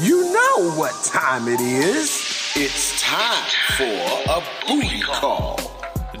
You know what time it is. It's time for a booty call.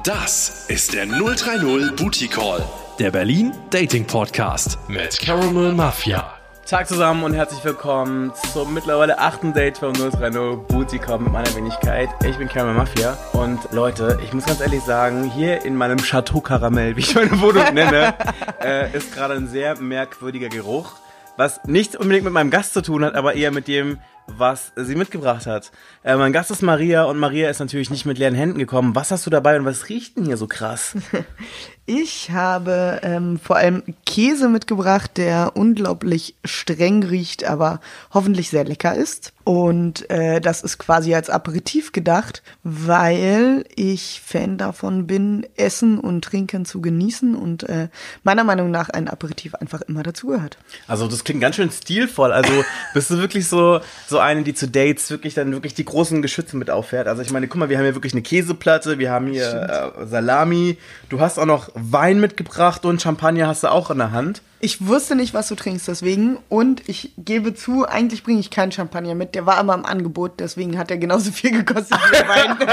Das ist der 030 Booty Call, der Berlin Dating Podcast mit Caramel Mafia. Tag zusammen und herzlich willkommen zum mittlerweile achten Date von 030 Booty Call mit meiner Wenigkeit. Ich bin Caramel Mafia und Leute, ich muss ganz ehrlich sagen, hier in meinem Chateau Karamell, wie ich meine Wohnung nenne, äh, ist gerade ein sehr merkwürdiger Geruch, was nichts unbedingt mit meinem Gast zu tun hat, aber eher mit dem, was sie mitgebracht hat. Äh, mein Gast ist Maria und Maria ist natürlich nicht mit leeren Händen gekommen. Was hast du dabei und was riecht denn hier so krass? Ich habe ähm, vor allem Käse mitgebracht, der unglaublich streng riecht, aber hoffentlich sehr lecker ist. Und äh, das ist quasi als Aperitif gedacht, weil ich Fan davon bin, Essen und Trinken zu genießen und äh, meiner Meinung nach ein Aperitif einfach immer dazugehört. Also das klingt ganz schön stilvoll. Also bist du wirklich so so eine, die zu Dates wirklich dann wirklich die großen Geschütze mit auffährt. Also ich meine, guck mal, wir haben hier wirklich eine Käseplatte, wir haben hier äh, Salami. Du hast auch noch Wein mitgebracht und Champagner hast du auch in der Hand. Ich wusste nicht, was du trinkst, deswegen. Und ich gebe zu, eigentlich bringe ich keinen Champagner mit. Der war immer im Angebot, deswegen hat er genauso viel gekostet wie der Wein.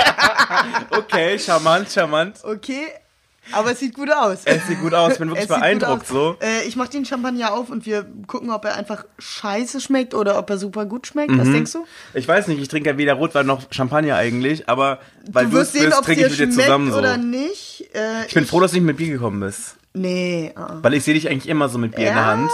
Okay, charmant, charmant. Okay, aber es sieht gut aus. Es sieht gut aus, ich bin wirklich beeindruckt so. Äh, ich mach den Champagner auf und wir gucken, ob er einfach scheiße schmeckt oder ob er super gut schmeckt. Mhm. Was denkst du? Ich weiß nicht, ich trinke ja weder Rotwein noch Champagner eigentlich, aber weil du es bist, trinke ich mit dir zusammen so. oder nicht. Äh, Ich bin froh, dass du nicht mit Bier gekommen bist. Nee, ah. Weil ich sehe dich eigentlich immer so mit Bier in der Ja, Hand.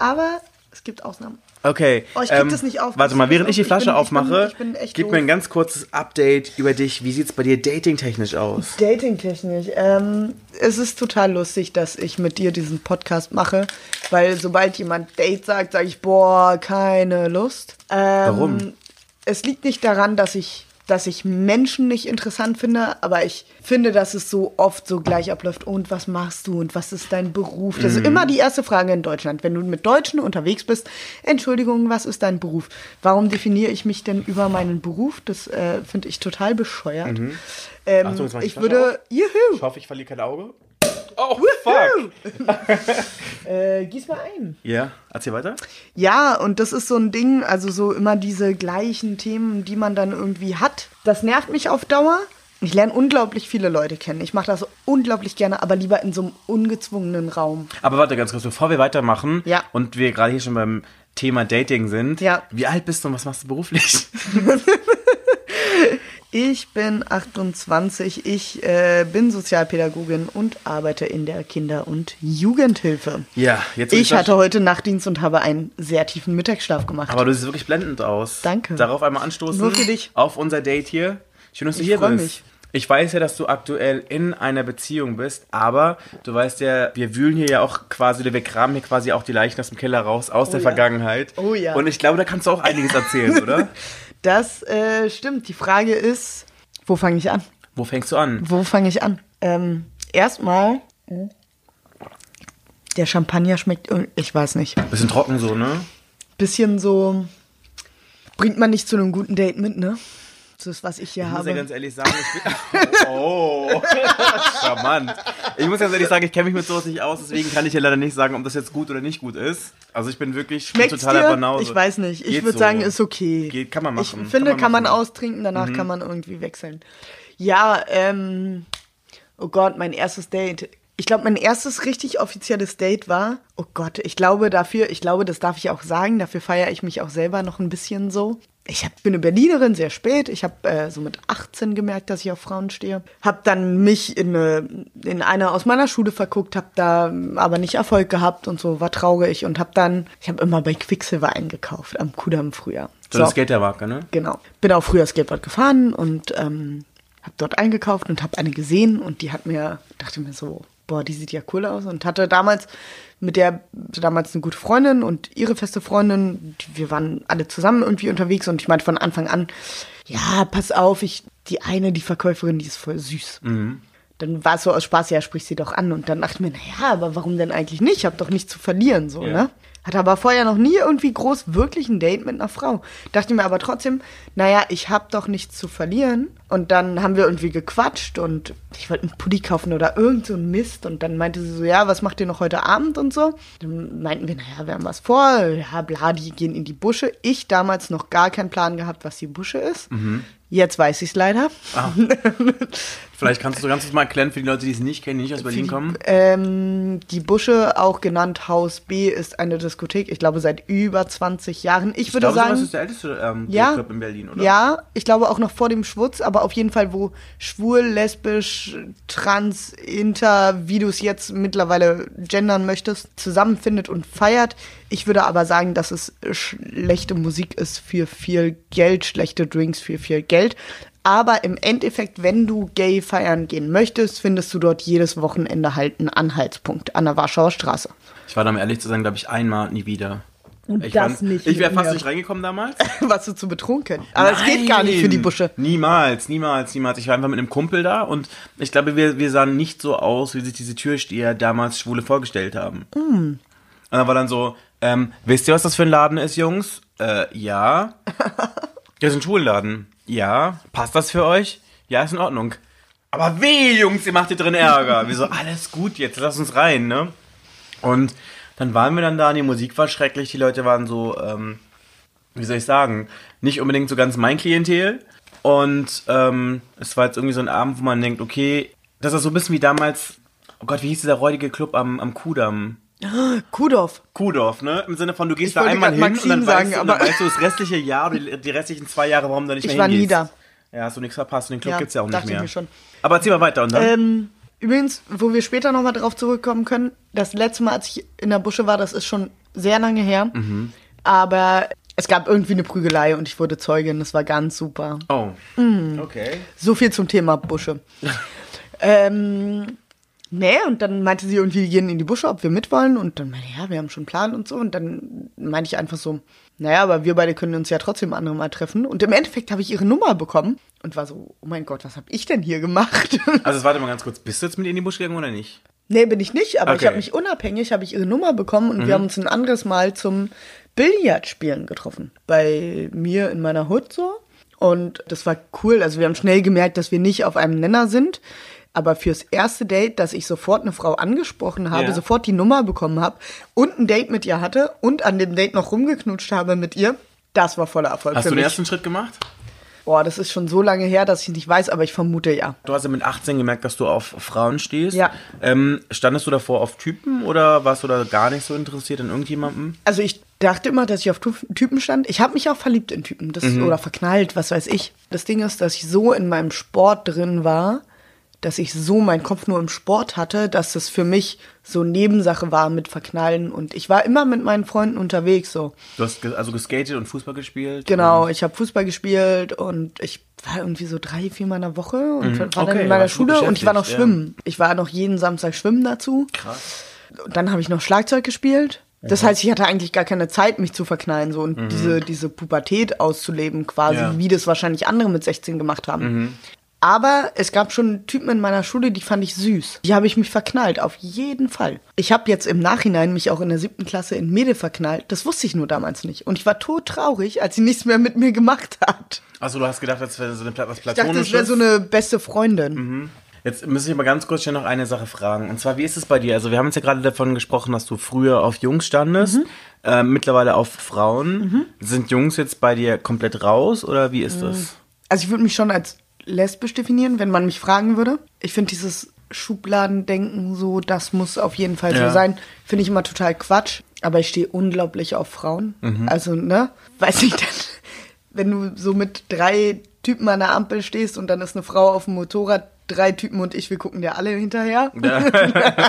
aber es gibt Ausnahmen. Okay. Oh, ich krieg das nicht auf. Warte mal, während ich die Ich bin- Flasche ich bin- aufmache, ich bin echt gib doof. mir ein ganz kurzes Update über dich. Wie sieht's bei dir datingtechnisch aus? Dating-technisch. Ähm, es ist total lustig, dass ich mit dir diesen Podcast mache, weil sobald jemand Date sagt, sage ich, boah, keine Lust. Ähm, Warum? Es liegt nicht daran, dass ich, dass ich Menschen nicht interessant finde, aber ich finde, dass es so oft so gleich abläuft. Und was machst du und was ist dein Beruf? Das Mhm. ist immer die erste Frage in Deutschland. Wenn du mit Deutschen unterwegs bist, Entschuldigung, was ist dein Beruf? Warum definiere ich mich denn über meinen Beruf? Das äh, finde ich total bescheuert. Ähm, Mhm. Achtung, jetzt mach ich würde, juhu, Ich hoffe, ich verliere kein Auge. Oh, fuck. Äh, gieß mal ein. Ja, erzähl weiter. Ja, und das ist so ein Ding, also so immer diese gleichen Themen, die man dann irgendwie hat. Das nervt mich auf Dauer. Ich lerne unglaublich viele Leute kennen. Ich mache das unglaublich gerne, aber lieber in so einem ungezwungenen Raum. Aber warte ganz kurz, bevor wir weitermachen Ja. und wir gerade hier schon beim Thema Dating sind. Ja. Wie alt bist du und was machst du beruflich? Ich bin 28, ich äh, bin Sozialpädagogin und arbeite in der Kinder- und Jugendhilfe. ja, jetzt Ich hatte heute Nachtdienst und habe einen sehr tiefen Mittagsschlaf gemacht. Aber du siehst wirklich blendend aus. Danke. Darauf einmal anstoßen. Nur für dich. Auf unser Date hier. Schön, dass du Ich hier bist. mich. Ich weiß ja, dass du aktuell in einer Beziehung bist, aber du weißt ja, wir wühlen hier ja auch quasi, wir kramen hier quasi auch die Leichen aus dem Keller raus, aus der ja. Vergangenheit. Oh ja. Und ich glaube, da kannst du auch einiges erzählen, oder? Das äh, stimmt. Die Frage ist, wo fange ich an? Wo fängst du an? Wo fange ich an? Ähm, erstmal, der Champagner schmeckt, ich weiß nicht, Bisschen trocken so, ne? bisschen so, bringt man nicht zu einem guten Date mit, ne? Das was ich hier Ich muss habe. ja ganz ehrlich sagen, ich bin. Oh, charmant. Ich muss ganz ehrlich sagen, ich kenne mich mit sowas nicht aus, deswegen kann ich ja leider nicht sagen, ob das jetzt gut oder nicht gut ist. Also ich bin wirklich Schmeckt's totaler dir? Banause. Ich weiß nicht. Ich würde so. sagen, ist okay. Geht, kann man machen. Ich finde, kann man, machen. Mhm. austrinken, danach kann man irgendwie wechseln. Ja, ähm, oh Gott, mein erstes Date. Ich glaube, mein erstes richtig offizielles Date war, oh Gott, ich glaube dafür, ich glaube, das darf ich auch sagen, dafür feiere ich mich auch selber noch ein bisschen so. Ich hab, bin eine Berlinerin, sehr spät. Ich habe äh, so mit 18 gemerkt, dass ich auf Frauen stehe. Hab dann mich in eine, in eine aus meiner Schule verguckt, hab da aber nicht Erfolg gehabt und so, war traurig und hab dann, ich habe immer bei Quicksilver eingekauft, am Kudamm früher. So eine Skatermarke, ne? Genau. Bin auch früher Skateboard gefahren und ähm, habe dort eingekauft und habe eine gesehen und die hat mir, dachte mir so, boah, die sieht ja cool aus und hatte damals mit der damals eine gute Freundin und ihre feste Freundin, wir waren alle zusammen irgendwie unterwegs und ich meinte von Anfang an, ja, pass auf, ich, die eine, die Verkäuferin, die ist voll süß. Dann war es so aus Spaß, ja, sprich sie doch an und dann dachte ich mir, naja, aber warum denn eigentlich nicht? Ich habe doch nichts zu verlieren, so, Ja. ne? Hatte aber vorher noch nie irgendwie groß wirklich ein Date mit einer Frau. Dachte mir aber trotzdem, naja, ich habe doch nichts zu verlieren. Und dann haben wir irgendwie gequatscht und ich wollte einen Pulli kaufen oder irgend so ein Mist. Und dann meinte sie so, ja, was macht ihr noch heute Abend und so. Dann meinten wir, naja, wir haben was vor. Ja, bla, die gehen in die Busche. Ich damals noch gar keinen Plan gehabt, was die Busche ist. Jetzt weiß ich es leider. Ah. Vielleicht kannst du ganz kurz mal erklären für die Leute, die es nicht kennen, die nicht aus Berlin kommen. Ähm, die Busche, auch genannt Haus B, ist eine Diskothek, ich glaube seit über 20 Jahren. Ich, Ich würde glaube, sagen, ist der älteste ähm, ja, Club in Berlin, oder? ja, ich glaube auch noch vor dem Schwutz, aber auf jeden Fall, wo schwul, lesbisch, trans, inter, wie du es jetzt mittlerweile gendern möchtest, zusammenfindet und feiert. Ich würde aber sagen, dass es schlechte Musik ist für viel Geld, schlechte Drinks für viel Geld. Aber im Endeffekt, wenn du gay feiern gehen möchtest, findest du dort jedes Wochenende halt einen Anhaltspunkt an der Warschauer Straße. Ich war da, um ehrlich zu sein, glaube ich, einmal, nie wieder. Und ich das war, nicht Ich wäre fast mir. nicht reingekommen damals. Warst du zu betrunken? Aber es geht gar nicht für die. Busche. Niemals, niemals, niemals. Ich war einfach mit einem Kumpel da und ich glaube, wir, wir sahen nicht so aus, wie sich diese Türsteher damals Schwule vorgestellt haben. Mm. Und dann war dann so, ähm, wisst ihr, was das für ein Laden ist, Jungs? Äh, ja. Das ist ein Schwulenladen. Ja. Passt das für euch? Ja, ist in Ordnung. Aber weh, Jungs, ihr macht hier drin Ärger. Wir so, alles gut jetzt, lass uns rein, ne? Und dann waren wir dann da die Musik war schrecklich. Die Leute waren so, ähm, wie soll ich sagen, nicht unbedingt so ganz mein Klientel. Und ähm, es war jetzt irgendwie so ein Abend, wo man denkt, okay, das ist so ein bisschen wie damals, oh Gott, wie hieß dieser räudige Club am, am Kudamm? Kudorf. Kuhdorf, ne? Im Sinne von, du gehst Ich da einmal hin und Maxim dann, sagen, weißt du, und dann aber- weißt du das restliche Jahr oder die, restlichen zwei Jahre, warum du nicht Ich mehr war nie hingehst. da. Ja, hast du nichts verpasst. Und den Club Ja, gibt's ja auch nicht dachte ich mehr. mir schon. Aber erzähl mal weiter. Und dann? Ähm, übrigens, wo wir später nochmal drauf zurückkommen können, das letzte Mal, als ich in der Busche war, das ist schon sehr lange her. Mhm. Aber es gab irgendwie eine Prügelei und ich wurde Zeugin. Das war ganz super. oh. mm. Okay. So viel zum Thema Busche. ähm, nee, und dann meinte sie irgendwie, wir gehen in die Busche, ob wir mitwollen. Und dann meinte ich, ja, wir haben schon einen Plan und so. Und dann meinte ich einfach so, naja, aber wir beide können uns ja trotzdem andere Mal treffen. Und im Endeffekt habe ich ihre Nummer bekommen und war so, oh mein Gott, was habe ich denn hier gemacht? Also warte mal ganz kurz. Bist du jetzt mit ihr in die Busch gegangen oder nicht? nee, bin ich nicht, aber ich Okay. habe mich unabhängig, habe ich ihre Nummer bekommen und wir haben uns ein anderes Mal zum Billardspielen getroffen. Bei mir in meiner Hut so. Und das war cool. Also wir haben schnell gemerkt, dass wir nicht auf einem Nenner sind. Aber fürs erste Date, dass ich sofort eine Frau angesprochen habe, Ja. sofort die Nummer bekommen habe und ein Date mit ihr hatte und an dem Date noch rumgeknutscht habe mit ihr, das war voller Erfolg Hast für du den mich. ersten Schritt gemacht? Boah, das ist schon so lange her, dass ich nicht weiß, aber ich vermute ja. Du hast ja mit 18 gemerkt, dass du auf Frauen stehst. Ja. Ähm, standest du davor auf Typen oder warst du da gar nicht so interessiert an irgendjemandem? Also ich dachte immer, dass ich auf Typen stand. Ich habe mich auch verliebt in Typen das, oder verknallt, was weiß ich. Das Ding ist, dass ich so in meinem Sport drin war, dass ich so meinen Kopf nur im Sport hatte, dass es für mich so Nebensache war mit Verknallen. Und ich war immer mit meinen Freunden unterwegs so. Du hast also geskatet und Fußball gespielt? Genau, ich habe Fußball gespielt und ich war irgendwie so drei, viermal in der Woche und war dann Okay, in meiner Schule und ich war noch beschäftigt, ja. schwimmen. Ich war noch jeden Samstag schwimmen dazu. Krass. Und dann habe ich noch Schlagzeug gespielt. Das heißt, ich hatte eigentlich gar keine Zeit, mich zu verknallen so und diese, diese Pubertät auszuleben, quasi, Ja. wie das wahrscheinlich andere mit 16 gemacht haben. Aber es gab schon Typen in meiner Schule, die fand ich süß. Die habe ich mich verknallt, auf jeden Fall. Ich habe jetzt im Nachhinein mich auch in der siebten Klasse in Mädel verknallt. Das wusste ich nur damals nicht. Und ich war todtraurig, als sie nichts mehr mit mir gemacht hat. Also du hast gedacht, das wäre so eine Pla- was Ich dachte, Platonisches? es wäre so eine beste Freundin. Jetzt muss ich mal ganz kurz schnell noch eine Sache fragen. Und zwar, wie ist es bei dir? Also wir haben uns ja gerade davon gesprochen, dass du früher auf Jungs standest, Mhm. äh, mittlerweile auf Frauen. Sind Jungs jetzt bei dir komplett raus oder wie ist das? Also ich würde mich schon als lesbisch definieren, wenn man mich fragen würde. Ich finde dieses Schubladendenken so, das muss auf jeden Fall Ja. so sein, finde ich immer total Quatsch. Aber ich stehe unglaublich auf Frauen. Also, ne? Weiß ich dann, wenn du so mit drei Typen an der Ampel stehst und dann ist eine Frau auf dem Motorrad, drei Typen und ich, wir gucken dir alle hinterher.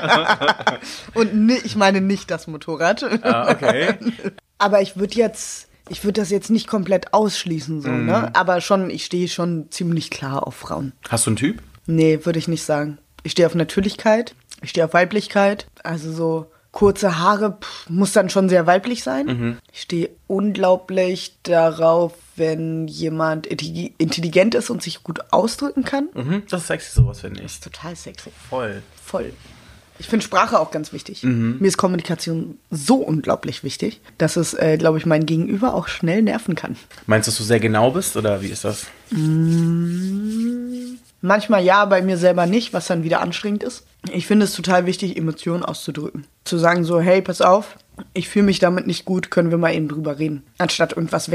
und ni- ich meine nicht das Motorrad. Ah, okay. Aber ich würde jetzt, ich würde das jetzt nicht komplett ausschließen, so, ne? Aber schon, ich stehe schon ziemlich klar auf Frauen. Hast du einen Typ? Nee, würde ich nicht sagen. Ich stehe auf Natürlichkeit, ich stehe auf Weiblichkeit. Also so kurze Haare pff, muss dann schon sehr weiblich sein. Ich stehe unglaublich darauf, wenn jemand intelli- intelligent ist und sich gut ausdrücken kann. Mhm, das ist sexy sowas, finde ich. Total sexy. Voll. Voll. Ich finde Sprache auch ganz wichtig. Mhm. Mir ist Kommunikation so unglaublich wichtig, dass es, äh, glaube ich, mein Gegenüber auch schnell nerven kann. Meinst du, dass du sehr genau bist oder wie ist das? Manchmal ja, bei mir selber nicht, was dann wieder anstrengend ist. Ich finde es total wichtig, Emotionen auszudrücken. Zu sagen so, hey, pass auf, ich fühle mich damit nicht gut, können wir mal eben drüber reden. Anstatt irgendwas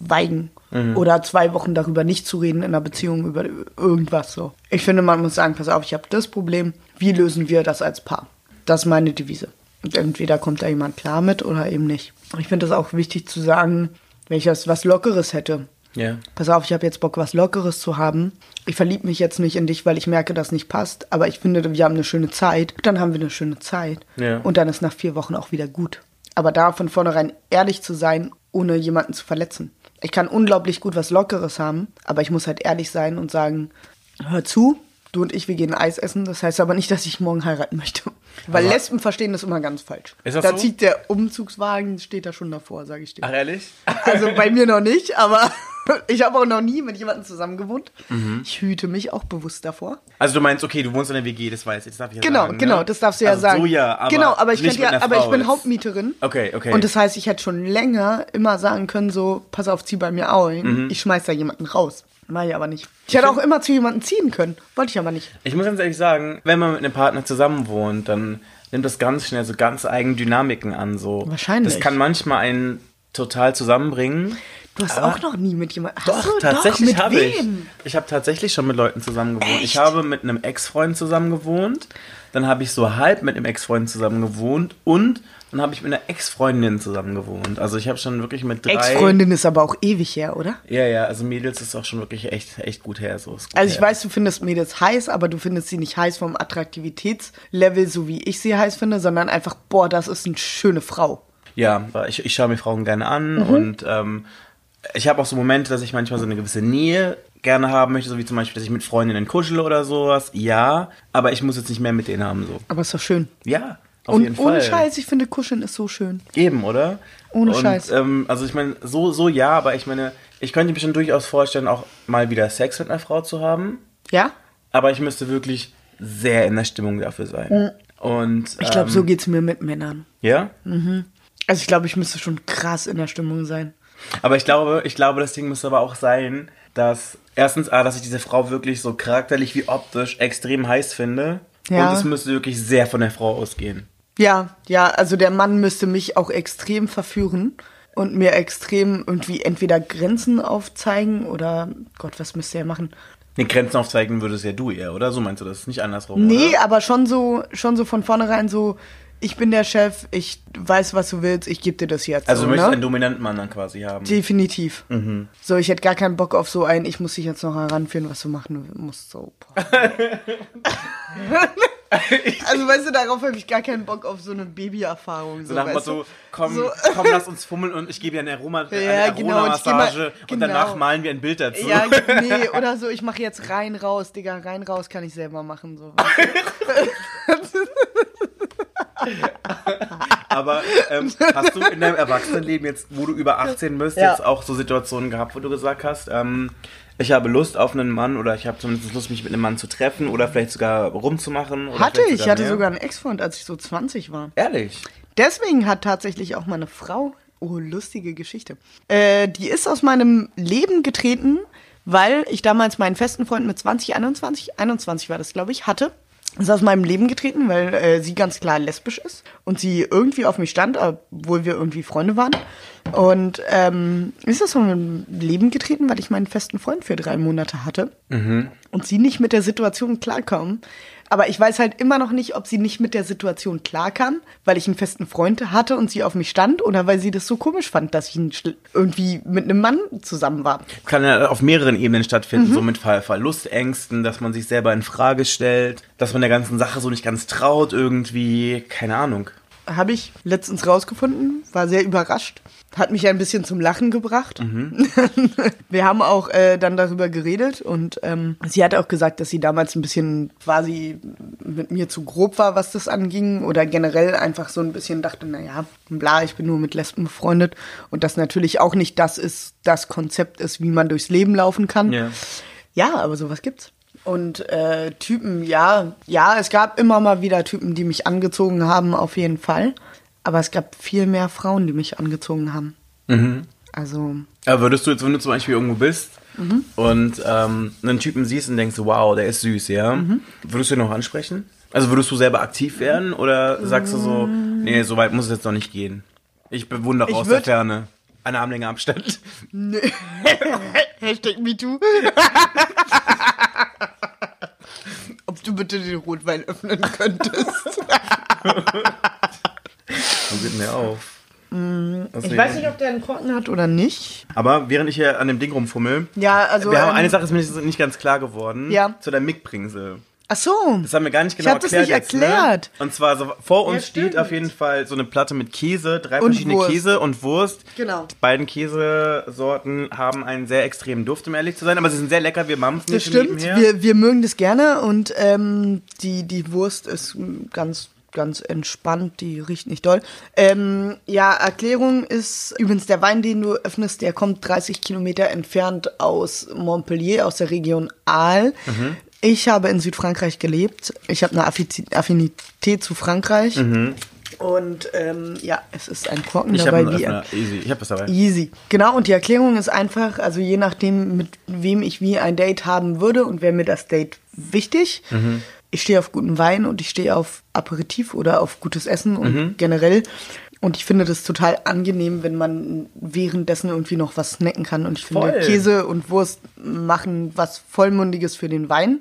wegzuschweigen oder zwei Wochen darüber nicht zu reden in einer Beziehung über irgendwas so. Ich finde, man muss sagen, pass auf, ich habe das Problem, wie lösen wir das als Paar? Das ist meine Devise. Und entweder kommt da jemand klar mit oder eben nicht. Ich finde es auch wichtig zu sagen, wenn ich das was Lockeres hätte, Ja. pass auf, ich habe jetzt Bock, was Lockeres zu haben. Ich verliebe mich jetzt nicht in dich, weil ich merke, dass nicht passt. Aber ich finde, wir haben eine schöne Zeit. Dann haben wir eine schöne Zeit. Ja. Und dann ist nach vier Wochen auch wieder gut. Aber da von vornherein ehrlich zu sein, ohne jemanden zu verletzen. Ich kann unglaublich gut was Lockeres haben, aber ich muss halt ehrlich sein und sagen, hör zu, du und ich, wir gehen Eis essen. Das heißt aber nicht, dass ich morgen heiraten möchte. Weil Aber- Lesben verstehen das immer ganz falsch. Ist das da so? zieht der Umzugswagen, steht da schon davor, sage ich dir. Ach, ehrlich? Also bei mir noch nicht, aber ich habe auch noch nie mit jemandem zusammen gewohnt. Mhm. Ich hüte mich auch bewusst davor. Also du meinst, okay, du wohnst in der WG, das weiß ich, das darf ich ja Genau, sagen. genau, ne? das darfst du ja also sagen. So ja, aber genau, aber ich nicht ja, aber ich bin jetzt. Hauptmieterin. Okay, okay. Und das heißt, ich hätte schon länger immer sagen können, so, pass auf, zieh bei mir ein. Mhm. Ich schmeiß da jemanden raus. Mach ich aber nicht. Ich hätte auch immer zu jemandem ziehen können. Wollte ich aber nicht. Ich muss ganz ehrlich sagen, wenn man mit einem Partner zusammen wohnt, dann nimmt das ganz schnell so ganz eigene Dynamiken an. So. Wahrscheinlich. Das kann manchmal einen total zusammenbringen. Du hast Aber- auch noch nie mit jemandem. Doch, du? tatsächlich habe ich. Ich habe tatsächlich schon mit Leuten zusammen gewohnt. Ich habe mit einem Ex-Freund zusammen gewohnt. Dann habe ich so halb mit einem Ex-Freund zusammen gewohnt. Und dann habe ich mit einer Ex-Freundin zusammen gewohnt. Also ich habe schon wirklich mit drei... Ex-Freundin ist aber auch ewig her, oder? Ja, ja, also Mädels ist auch schon wirklich echt, echt gut her. So gut Also ich her. weiß, du findest Mädels heiß, aber du findest sie nicht heiß vom Attraktivitätslevel, so wie ich sie heiß finde, sondern einfach, boah, das ist eine schöne Frau. Ja, ich, ich schaue mir Frauen gerne an Mhm. und ähm, ich habe auch so Momente, dass ich manchmal so eine gewisse Nähe gerne haben möchte, so wie zum Beispiel, dass ich mit Freundinnen kuschele oder sowas. Ja, aber ich muss jetzt nicht mehr mit denen haben. So. Aber ist doch schön. Ja, auf jeden Und ohne Fall. Scheiß, ich finde Kuscheln ist so schön. Eben, oder? Ohne und, Scheiß. Ähm, also ich meine, so, so ja, aber ich meine, ich könnte mir schon durchaus vorstellen, auch mal wieder Sex mit einer Frau zu haben. Ja? Aber ich müsste wirklich sehr in der Stimmung dafür sein. Und Mhm. Ich glaube, ähm, so geht's mir mit Männern. Ja? Also ich glaube, ich müsste schon krass in der Stimmung sein. Aber ich glaube, ich glaube, das Ding müsste aber auch sein, dass erstens, ah, dass ich diese Frau wirklich so charakterlich wie optisch extrem heiß finde. Ja. Und es müsste wirklich sehr von der Frau ausgehen. Ja, ja, also der Mann müsste mich auch extrem verführen und mir extrem irgendwie entweder Grenzen aufzeigen oder Gott, was müsste er machen? Den Grenzen aufzeigen würdest ja du eher, oder? So meinst du das? Nicht andersrum, Nee, oder? aber schon so, schon so von vornherein so, ich bin der Chef, ich weiß, was du willst, ich gebe dir das jetzt. Also so, du möchtest ne? einen dominanten Mann dann quasi haben. Definitiv. Mhm. So, ich hätte gar keinen Bock auf so ein, ich muss dich jetzt noch heranführen, was du machen musst. So. also, weißt du, darauf habe ich gar keinen Bock auf so eine Babyerfahrung. so nach dem? Motto, komm, So. komm, lass uns fummeln und ich gebe dir eine Aroma, eine Ja, genau, und ich geh mal- Aroma-Massage und genau. danach malen wir ein Bild dazu. Ja, nee, oder so, ich mache jetzt rein, raus, Digga, rein, raus kann ich selber machen. So. Aber ähm, hast du in deinem Erwachsenenleben jetzt, wo du über 18 bist, Ja. jetzt auch so Situationen gehabt, wo du gesagt hast, ähm, ich habe Lust auf einen Mann oder ich habe zumindest Lust, mich mit einem Mann zu treffen oder vielleicht sogar rumzumachen? Hatte ich, hatte mehr? sogar einen Ex-Freund, als ich so 20 war. Ehrlich? Deswegen hat tatsächlich auch meine Frau, oh, lustige Geschichte, äh, die ist aus meinem Leben getreten, weil ich damals meinen festen Freund mit 20, 21, 21 war das, glaube ich, hatte. Ist aus meinem Leben getreten, weil äh, sie ganz klar lesbisch ist und sie irgendwie auf mich stand, obwohl wir irgendwie Freunde waren. Und ähm, ist aus meinem Leben getreten, weil ich meinen festen Freund für drei Monate hatte und sie nicht mit der Situation klarkam. Aber ich weiß halt immer noch nicht, ob sie nicht mit der Situation klarkam, weil ich einen festen Freund hatte und sie auf mich stand oder weil sie das so komisch fand, dass ich irgendwie mit einem Mann zusammen war. Kann ja auf mehreren Ebenen Mhm. stattfinden, so mit Ver Verlustängsten, dass man sich selber in Frage stellt, dass man der ganzen Sache so nicht ganz traut irgendwie, keine Ahnung. Habe ich letztens rausgefunden, war sehr überrascht. Hat mich ein bisschen zum Lachen gebracht. Wir haben auch äh, dann darüber geredet und ähm, sie hat auch gesagt, dass sie damals ein bisschen quasi mit mir zu grob war, was das anging oder generell einfach so ein bisschen dachte, naja, bla, ich bin nur mit Lesben befreundet und das natürlich auch nicht das ist, das Konzept ist, wie man durchs Leben laufen kann. Ja. Ja, aber sowas gibt's. Und äh, Typen, ja, ja, es gab immer mal wieder Typen, die mich angezogen haben, auf jeden Fall. Aber es gab viel mehr Frauen, die mich angezogen haben. Also, Aber würdest du jetzt, wenn du zum Beispiel irgendwo bist Mhm. und ähm, einen Typen siehst und denkst, wow, der ist süß, ja, Mhm. würdest du ihn noch ansprechen? Also würdest du selber aktiv werden oder sagst du so, nee, so weit muss es jetzt noch nicht gehen? Ich bewundere Ich aus würd- der Ferne. Eine Armlänge Abstand. Hashtag MeToo. Ob du bitte den Rotwein öffnen könntest. Wo geht der auf? Ich weiß nicht, ob der einen Korken hat oder nicht. Aber während ich hier an dem Ding rumfummel, Ja, also. wir haben ähm, eine Sache ist mir nicht, ganz klar geworden. Ja. Zu der Mickbringsel. Ach so. Das haben wir gar nicht Ich genau hab das erklärt. nicht jetzt, erklärt. Ne? Und zwar so, vor uns Ja, steht auf jeden Fall so eine Platte mit Käse, drei Und verschiedene Wurst. Käse und Wurst. Genau. Die beiden Käsesorten haben einen sehr extremen Duft, um ehrlich zu sein, aber sie sind sehr lecker. Wir mampfen Das die stimmt. Wir, wir mögen das gerne und ähm, die, die Wurst ist ganz, ganz entspannt, die riecht nicht doll. Ähm, ja, Erklärung ist übrigens der Wein, den du öffnest, der kommt 30 Kilometer entfernt aus Montpellier, aus der Region Aal. Mhm. Ich habe in Südfrankreich gelebt. Ich habe eine Affi- Affinität zu Frankreich. Und ähm, ja, es ist ein Korken Mhm. ich dabei. einen wie Öffner. Easy. Ich habe was dabei. Easy. Genau, und die Erklärung ist einfach, also je nachdem, mit wem ich wie ein Date haben würde und wäre mir das Date wichtig. Ich stehe auf guten Wein und ich stehe auf Aperitif oder auf gutes Essen und generell. Und ich finde das total angenehm, wenn man währenddessen irgendwie noch was snacken kann. Und ich finde, Voll. Käse und Wurst machen was Vollmundiges für den Wein.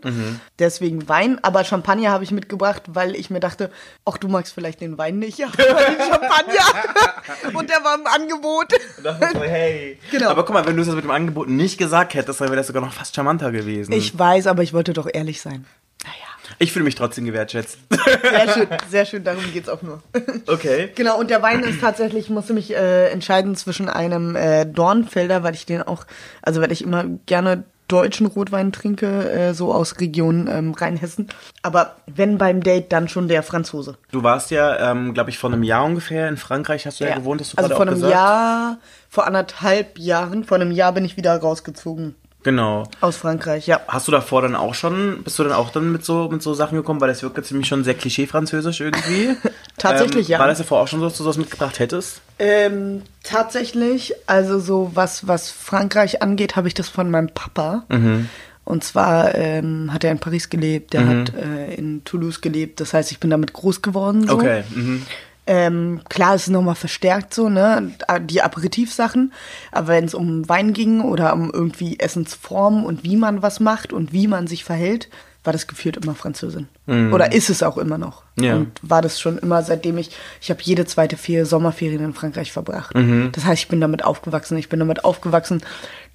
Deswegen Wein. Aber Champagner habe ich mitgebracht, weil ich mir dachte, ach, du magst vielleicht den Wein nicht. Ja, aber den Champagner. und der war im Angebot. Ist so, hey. Genau. Aber guck mal, wenn du es mit dem Angebot nicht gesagt hättest, dann wäre das sogar noch fast charmanter gewesen. Ich weiß, aber ich wollte doch ehrlich sein. Naja. Ich fühle mich trotzdem gewertschätzt. Sehr schön, sehr schön, darum geht's auch nur. Okay. Genau, und der Wein ist tatsächlich, ich musste mich äh, entscheiden zwischen einem äh, Dornfelder, weil ich den auch, also weil ich immer gerne deutschen Rotwein trinke, äh, so aus Region ähm, Rheinhessen. Aber wenn beim Date, dann schon der Franzose. Du warst ja, ähm, glaube ich, vor einem Jahr ungefähr in Frankreich, hast du ja, gewohnt, hast du also gerade vor auch einem gesagt. Jahr, vor anderthalb Jahren, vor einem Jahr bin ich wieder rausgezogen Genau. aus Frankreich, ja. Hast du davor dann auch schon, bist du dann auch dann mit so, mit so Sachen gekommen, weil das wirkt jetzt nämlich schon sehr klischee-französisch irgendwie. Tatsächlich, ähm, ja. War das davor auch schon so, dass du sowas mitgebracht hättest? Ähm, tatsächlich, also so was, was Frankreich angeht, habe ich das von meinem Papa. Mhm. Und zwar ähm, hat er in Paris gelebt, der hat äh, in Toulouse gelebt. Das heißt, ich bin damit groß geworden. So. Okay. Mhm. Ähm, klar, es ist nochmal verstärkt so, ne? Die Aperitivsachen. Aber wenn es um Wein ging oder um irgendwie Essensformen und wie man was macht und wie man sich verhält, war das gefühlt immer Französin. Oder ist es auch immer noch. Ja. Und war das schon immer, seitdem ich, ich habe jede zweite Ferie Sommerferien in Frankreich verbracht. Das heißt, ich bin damit aufgewachsen. Ich bin damit aufgewachsen,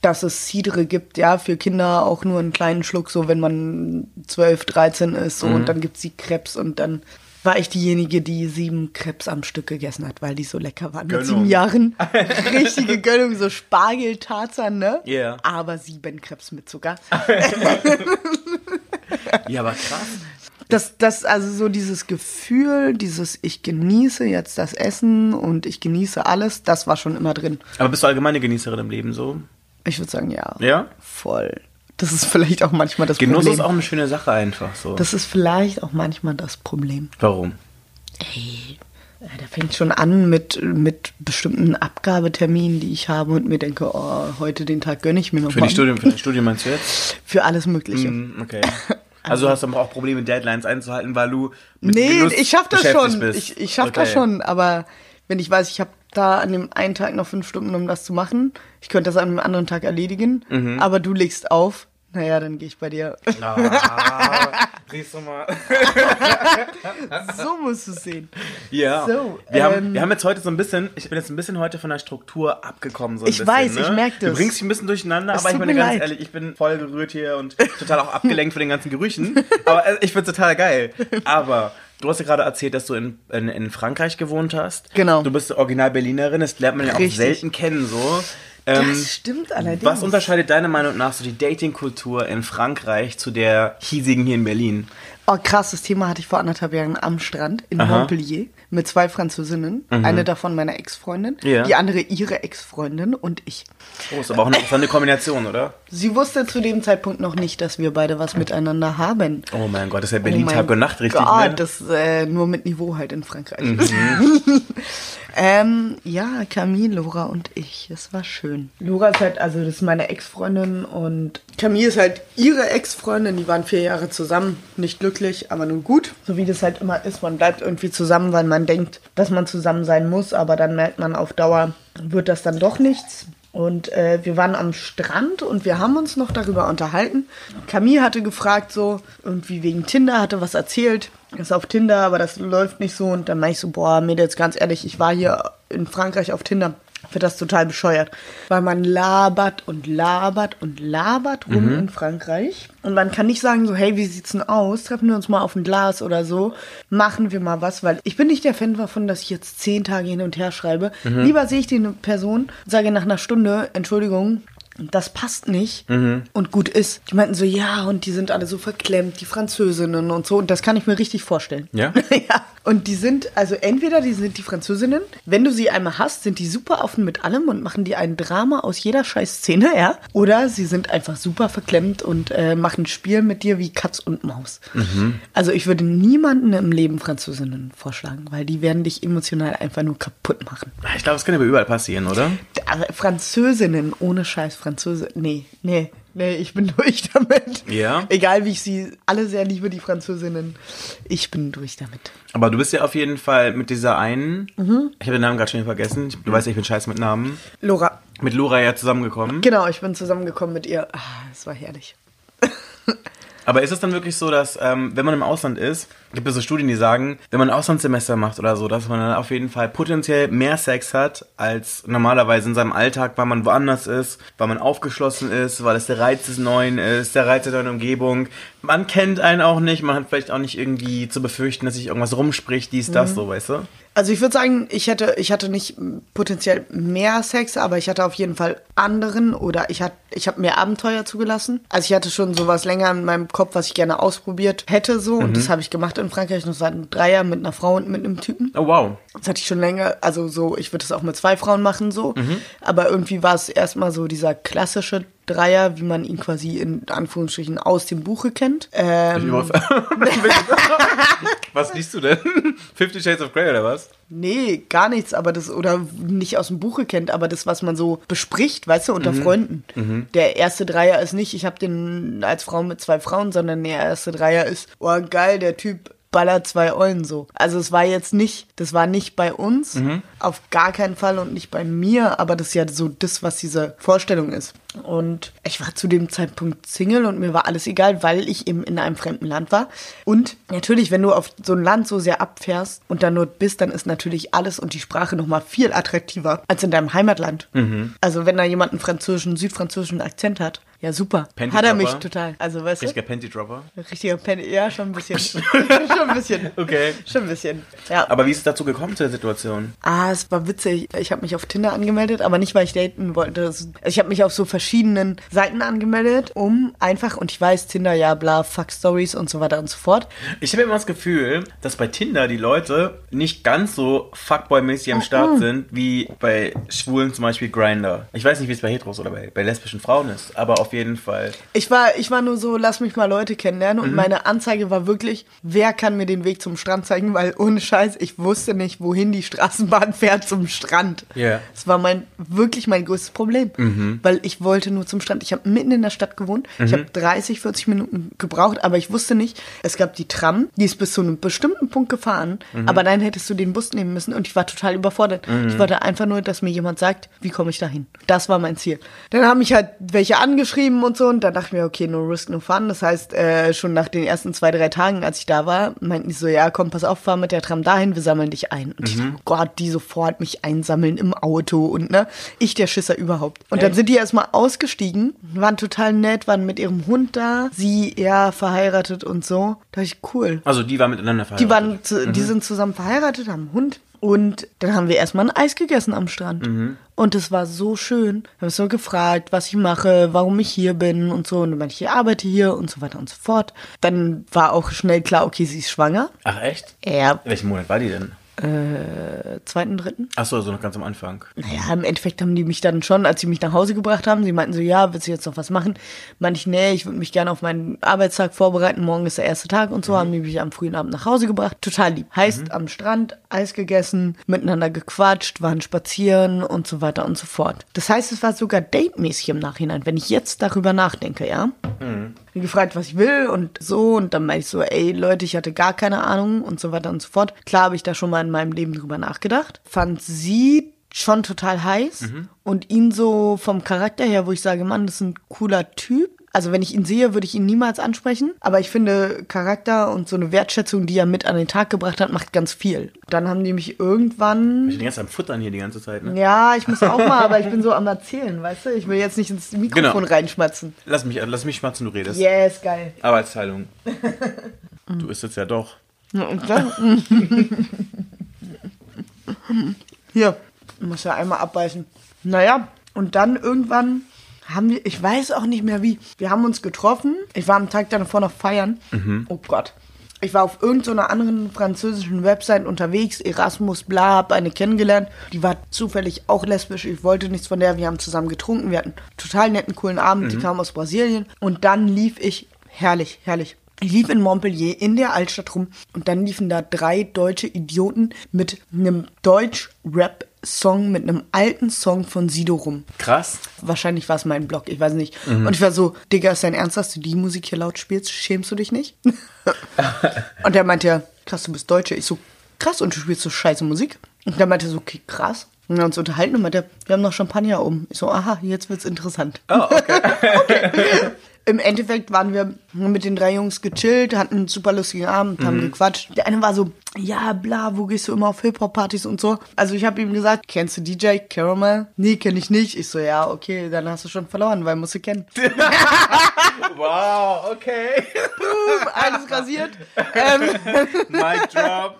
dass es Cidre gibt, ja, für Kinder auch nur einen kleinen Schluck, so wenn man 12, 13 ist, so, und dann gibt's die Krebs und dann war ich diejenige, die sieben Krebs am Stück gegessen hat, weil die so lecker waren. Mit Gönnung. sieben Jahren. Richtige Gönnung, so Spargeltarzan, ne? Ja. Aber sieben Krebs mit Zucker. Ja, aber krass. Das, das, also so dieses Gefühl, dieses ich genieße jetzt das Essen und ich genieße alles, das war schon immer drin. Aber bist du allgemeine Genießerin im Leben so? Ich würde sagen, ja. Ja? Voll. Das ist vielleicht auch manchmal das Genuss Problem. ist auch eine schöne Sache einfach so. das ist vielleicht auch manchmal das Problem. Warum? Ey, äh, da fängt schon an mit, mit bestimmten Abgabeterminen, die ich habe und mir denke, oh, heute den Tag gönne ich mir noch Für mal. die Studium, für dein Studium meinst du jetzt? Für alles Mögliche. Hm, okay. Also hast du auch Probleme, Deadlines einzuhalten, weil du mit Nee, Genuss ich schaff das schon. Bist. Ich, ich schaff das Okay. schon, aber wenn ich weiß, ich habe da an dem einen Tag noch fünf Stunden, um das zu machen, ich könnte das an einem anderen Tag erledigen, Mhm. aber du legst auf, naja, dann gehe ich bei dir. Ah, siehst du mal. so musst du es sehen. Ja. So, wir, haben, ähm, wir haben jetzt heute so ein bisschen, ich bin jetzt ein bisschen heute von der Struktur abgekommen. So ein Ich bisschen, weiß, ne? ich merk Du das. bringst dich ein bisschen durcheinander, Es aber ich bin ganz leid. ehrlich, ich bin voll gerührt hier und total auch abgelenkt von den ganzen Gerüchen. Aber äh, ich find's total geil. Aber du hast ja gerade erzählt, dass du in, in, in Frankreich gewohnt hast. Genau. Du bist original Berlinerin, das lernt man ja auch Richtig. selten kennen so. Ähm, Das stimmt allerdings. was unterscheidet deiner Meinung nach so die Datingkultur in Frankreich zu der hiesigen hier in Berlin? Oh, krass, das Thema hatte ich vor anderthalb Jahren am Strand in Aha. Montpellier mit zwei Französinnen. Eine davon meine Ex-Freundin, Mhm. Ja. die andere ihre Ex-Freundin und ich. Oh, ist aber auch eine, eine Kombination, oder? Sie wusste zu dem Zeitpunkt noch nicht, dass wir beide was miteinander haben. Oh mein Gott, das ist ja Oh Berlin mein Tag und Nacht, richtig, Gott, ne? das äh, nur mit Niveau halt in Frankreich. Mhm. ähm, ja, Camille, Laura und ich. Es war schön. Laura ist halt, also das ist meine Ex-Freundin und Camille ist halt ihre Ex-Freundin. Die waren vier Jahre zusammen. Nicht glücklich, aber nun gut. So wie das halt immer ist. Man bleibt irgendwie zusammen, weil man denkt, dass man zusammen sein muss, aber dann merkt man auf Dauer, wird das dann doch nichts. Und äh, wir waren am Strand und wir haben uns noch darüber unterhalten. Camille hatte gefragt, so irgendwie wegen Tinder, hatte was erzählt. Ist auf Tinder, aber das läuft nicht so. Und dann meinte ich so, boah, Mädels, ganz ehrlich, ich war hier in Frankreich auf Tinder. Finde das total bescheuert. Weil man labert und labert und labert rum in Frankreich. Und man kann nicht sagen so, hey, wie sieht's denn aus? Treffen wir uns mal auf ein Glas oder so. Machen wir mal was. Weil ich bin nicht der Fan davon, dass ich jetzt zehn Tage hin und her schreibe. Lieber sehe ich die Person, sage nach einer Stunde, Entschuldigung, das passt nicht und gut ist. Die meinten so, ja, und die sind alle so verklemmt, die Französinnen und so. Und das kann ich mir richtig vorstellen. Ja? ja. Und die sind, also entweder die sind die Französinnen, wenn du sie einmal hast, sind die super offen mit allem und machen dir ein Drama aus jeder scheiß Szene, ja. Oder sie sind einfach super verklemmt und äh, machen ein Spiel mit dir wie Katz und Maus. Also ich würde niemanden im Leben Französinnen vorschlagen, weil die werden dich emotional einfach nur kaputt machen. Ich glaube, das kann aber überall passieren, oder? Französinnen ohne Scheiß Französe. Nee, nee, nee, ich bin durch damit. Ja? Egal wie ich sie alle sehr liebe, die Französinnen. Ich bin durch damit. Aber du bist ja auf jeden Fall mit dieser einen, Mhm. ich habe den Namen gerade schon vergessen, du weißt ja, ich bin scheiße mit Namen, Laura. mit Lora ja zusammengekommen. Genau, ich bin zusammengekommen mit ihr. Ah, es war herrlich. Aber ist es dann wirklich so, dass, ähm, wenn man im Ausland ist, gibt es so Studien, die sagen, wenn man ein Auslandssemester macht oder so, dass man dann auf jeden Fall potenziell mehr Sex hat, als normalerweise in seinem Alltag, weil man woanders ist, weil man aufgeschlossen ist, weil es der Reiz des Neuen ist, der Reiz der neuen Umgebung. Man kennt einen auch nicht, man hat vielleicht auch nicht irgendwie zu befürchten, dass sich irgendwas rumspricht, dies, Mhm. das, so, weißt du? Also ich würde sagen, ich hätte, ich hatte nicht potenziell mehr Sex, aber ich hatte auf jeden Fall anderen oder ich hatte, ich habe mehr Abenteuer zugelassen. Also ich hatte schon sowas länger in meinem Kopf, was ich gerne ausprobiert hätte so und das habe ich gemacht in Frankreich. Das war ein Dreier mit einer Frau und mit einem Typen. Oh, wow. Das hatte ich schon länger, also so, ich würde das auch mit zwei Frauen machen so. Aber irgendwie war es erstmal so dieser klassische Dreier, wie man ihn quasi in Anführungsstrichen aus dem Buche kennt. Ähm, was liest du denn? Fifty Shades of Grey oder was? Nee, gar nichts, aber das, oder nicht aus dem Buche kennt, aber das, was man so bespricht, weißt du, unter Freunden. Der erste Dreier ist nicht, ich habe den als Frau mit zwei Frauen, sondern der erste Dreier ist, oh geil, der Typ ballert zwei Eulen so. Also es war jetzt nicht, das war nicht bei uns, auf gar keinen Fall und nicht bei mir, aber das ist ja so das, was diese Vorstellung ist. Und ich war zu dem Zeitpunkt Single und mir war alles egal, weil ich eben in einem fremden Land war. Und natürlich, wenn du auf so ein Land so sehr abfährst und dann dort bist, dann ist natürlich alles und die Sprache nochmal viel attraktiver als in deinem Heimatland. Also wenn da jemand einen französischen, südfranzösischen Akzent hat, ja super. Panty Hat er mich Dropper? total. Also weißt du? Richtiger Panty-Dropper. Richtiger Penny. Ja, schon ein bisschen. schon ein bisschen. Okay. Schon ein bisschen. Ja. Aber wie ist es dazu gekommen zu der Situation? Ah, es war witzig. Ich habe mich auf Tinder angemeldet, aber nicht, weil ich daten wollte. Das- Ich habe mich auf so verschiedenen Seiten angemeldet, um einfach, und ich weiß, Tinder, ja, bla, Fuck Stories und so weiter und so fort. Ich habe immer das Gefühl, dass bei Tinder die Leute nicht ganz so Fuckboy-mäßig am Start sind, wie bei Schwulen zum Beispiel Grinder. Ich weiß nicht, wie es bei Heteros oder bei, bei lesbischen Frauen ist, aber auf jeden Fall. Ich war, ich war nur so, lass mich mal Leute kennenlernen. Mhm. Und meine Anzeige war wirklich, wer kann mir den Weg zum Strand zeigen? Weil ohne Scheiß, ich wusste nicht, wohin die Straßenbahn fährt zum Strand. Ja. Das war mein, wirklich mein größtes Problem. Mhm. Weil ich wollte nur zum Strand. Ich habe mitten in der Stadt gewohnt. Ich Mhm. habe 30, 40 Minuten gebraucht, aber ich wusste nicht, es gab die Tram, die ist bis zu einem bestimmten Punkt gefahren, Mhm. aber dann hättest du den Bus nehmen müssen und ich war total überfordert. Ich wollte einfach nur, dass mir jemand sagt, wie komme ich da hin. Das war mein Ziel. Dann haben mich halt welche angeschrieben und so und dann dachte ich mir, okay, no risk, no fun. Das heißt, äh, schon nach den ersten zwei, drei Tagen, als ich da war, meinten die so, ja, komm, pass auf, fahr mit der Tram dahin, wir sammeln dich ein. Und ich so, oh Gott, die sofort mich einsammeln im Auto und ne, ich der Schisser überhaupt. Und dann sind die erstmal ausgestiegen, waren total nett, waren mit ihrem Hund da, sie ja verheiratet und so. Da dachte ich, cool. Also die waren miteinander verheiratet. Die waren, zu, die sind zusammen verheiratet, haben einen Hund. Und dann haben wir erstmal ein Eis gegessen am Strand. Und es war so schön. Wir haben so gefragt, was ich mache, warum ich hier bin und so. Und dann ich, ich arbeite hier und so weiter und so fort. Dann war auch schnell klar, okay, sie ist schwanger. Ach echt? Ja, Welchen Monat war die denn? Äh, zweiten, dritten. Achso, so noch ganz am Anfang. Naja, im Endeffekt haben die mich dann schon, als sie mich nach Hause gebracht haben, sie meinten so, ja, willst du jetzt noch was machen? Meinte ich, nee, ich würde mich gerne auf meinen Arbeitstag vorbereiten, morgen ist der erste Tag und so, haben die mich am frühen Abend nach Hause gebracht. Total lieb. Heißt, am Strand, Eis gegessen, miteinander gequatscht, waren spazieren und so weiter und so fort. Das heißt, es war sogar datemäßig im Nachhinein, wenn ich jetzt darüber nachdenke, ja? Bin gefragt, was ich will und so und dann meinte ich so, ey Leute, ich hatte gar keine Ahnung und so weiter und so fort. Klar habe ich da schon mal in meinem Leben drüber nachgedacht. Fand sie schon total heiß und ihn so vom Charakter her, wo ich sage, Mann, das ist ein cooler Typ. Also wenn ich ihn sehe, würde ich ihn niemals ansprechen. Aber ich finde, Charakter und so eine Wertschätzung, die er mit an den Tag gebracht hat, macht ganz viel. Dann haben die mich irgendwann Ich bin jetzt am Futtern hier die ganze Zeit, ne? ja, ich muss auch mal, aber ich bin so am Erzählen, weißt du? Ich will jetzt nicht ins Mikrofon Genau. reinschmatzen. Lass mich, lass mich schmatzen, du redest. Yes, geil. Arbeitsteilung. du isst jetzt ja doch. Ja, Und dann. Hier, muss ja einmal abbeißen. Naja, und dann irgendwann haben wir, ich weiß auch nicht mehr wie, wir haben uns getroffen. Ich war am Tag davor noch feiern. Oh Gott. Ich war auf irgendeiner anderen französischen Website unterwegs, Erasmus, bla, hab eine kennengelernt. Die war zufällig auch lesbisch. Ich wollte nichts von der. Wir haben zusammen getrunken. Wir hatten einen total netten, coolen Abend. Die kam aus Brasilien. Und dann lief ich, herrlich, herrlich. Ich lief in Montpellier in der Altstadt rum und dann liefen da drei deutsche Idioten mit einem Deutsch-Rap-Song, mit einem alten Song von Sido rum. Krass. Wahrscheinlich war es mein Blog, ich weiß nicht. Und ich war so, Digga, ist dein Ernst, dass du die Musik hier laut spielst? Schämst du dich nicht? und er meinte ja, krass, du bist Deutsche. Ich so, krass, und du spielst so scheiße Musik? Und dann meinte er so, okay, krass. Und wir haben uns unterhalten und meinte, wir haben noch Champagner oben. Ich so, aha, jetzt wird's interessant. Oh, okay. Im Endeffekt waren wir mit den drei Jungs gechillt, hatten einen super lustigen Abend, haben gequatscht. Der eine war so, ja, bla, wo gehst du immer auf Hip-Hop-Partys und so. Also ich habe ihm gesagt, kennst du DJ Caramel? Nee, kenn ich nicht. Ich so, ja, okay, dann hast du schon verloren, weil musst du kennen. wow, okay. Boom, alles rasiert. ähm, Mic drop.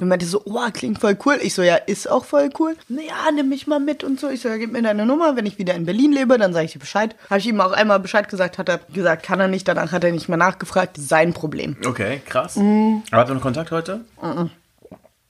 und meinte so, oh, klingt voll cool. Ich so, ja, ist auch voll cool. Naja, nimm mich mal mit und so. Ich so, ja, gib mir deine Nummer. Wenn ich wieder in Berlin lebe, dann sage ich dir Bescheid. Habe ich ihm auch einmal Bescheid gesagt, hat er gesagt, kann er nicht. Danach hat er nicht mehr nachgefragt. Sein Problem. Okay, krass. Aber habt ihr noch Kontakt heute?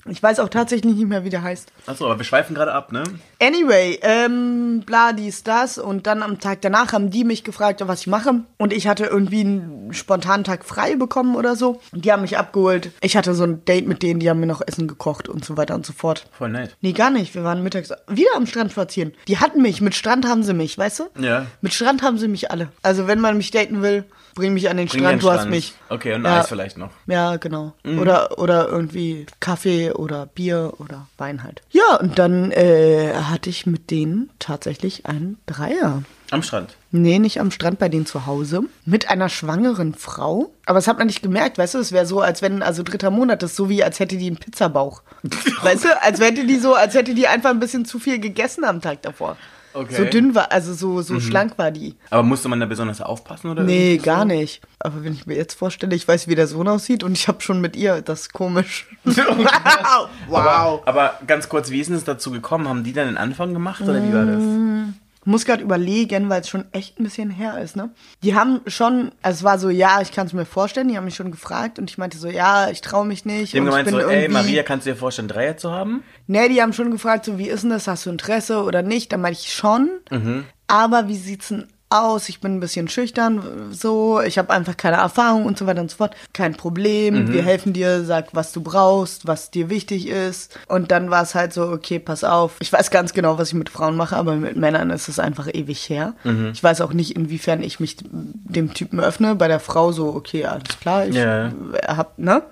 Ich weiß auch tatsächlich nicht mehr, wie der heißt. Achso, aber wir schweifen gerade ab, ne? Anyway, ähm, bla, dies, das. Und dann am Tag danach haben die mich gefragt, was ich mache. Und ich hatte irgendwie einen spontanen Tag frei bekommen oder so. Und die haben mich abgeholt. Ich hatte so ein Date mit denen, die haben mir noch Essen gekocht und so weiter und so fort. Voll nett. Nee, gar nicht. Wir waren mittags wieder am Strand spazieren. Die hatten mich. Mit Strand haben sie mich, weißt du? Ja. Mit Strand haben sie mich alle. Also wenn man mich daten will, bring mich an den Bring Strand, du hast mich. Okay, und Ja. Eis vielleicht noch. Ja, genau. Oder, oder irgendwie Kaffee oder Bier oder Wein halt. Ja, und dann äh, hatte ich mit denen tatsächlich einen Dreier. Am Strand. Nee, nicht am Strand, bei denen zu Hause. Mit einer schwangeren Frau. Aber das hat man nicht gemerkt, weißt du? Es wäre so, als wenn, also dritter Monat, das ist so wie, als hätte die einen Pizzabauch. weißt du? Als hätte die so, als hätte die einfach ein bisschen zu viel gegessen am Tag davor. Okay. So dünn war, also so, so schlank war die. Aber musste man da besonders aufpassen oder? Nee, gar so? nicht. Aber wenn ich mir jetzt vorstelle, ich weiß, wie der Sohn aussieht und ich habe schon mit ihr, das ist komisch. wow. Aber, aber ganz kurz, wie ist denn es dazu gekommen? Haben die dann den Anfang gemacht oder wie war das? Muss gerade überlegen, weil es schon echt ein bisschen her ist, ne? Die haben schon, also es war so, ja, ich kann es mir vorstellen, die haben mich schon gefragt und ich meinte so, ja, ich traue mich nicht. Die haben gemeint so, ey Maria, kannst du dir vorstellen, Dreier zu haben? Nee, die haben schon gefragt, so, wie ist denn das? Hast du Interesse oder nicht? Dann meinte ich schon. Mhm. Aber wie sieht's denn aus? Ich bin ein bisschen schüchtern, so. Ich habe einfach keine Erfahrung und so weiter und so fort. Kein Problem. Mhm. Wir helfen dir. Sag, was du brauchst, was dir wichtig ist. Und dann war es halt so, okay, pass auf. Ich weiß ganz genau, was ich mit Frauen mache, aber mit Männern ist es einfach ewig her. Mhm. Ich weiß auch nicht, inwiefern ich mich dem Typen öffne. Bei der Frau so, okay, alles klar. Ich Ja. hab, ne?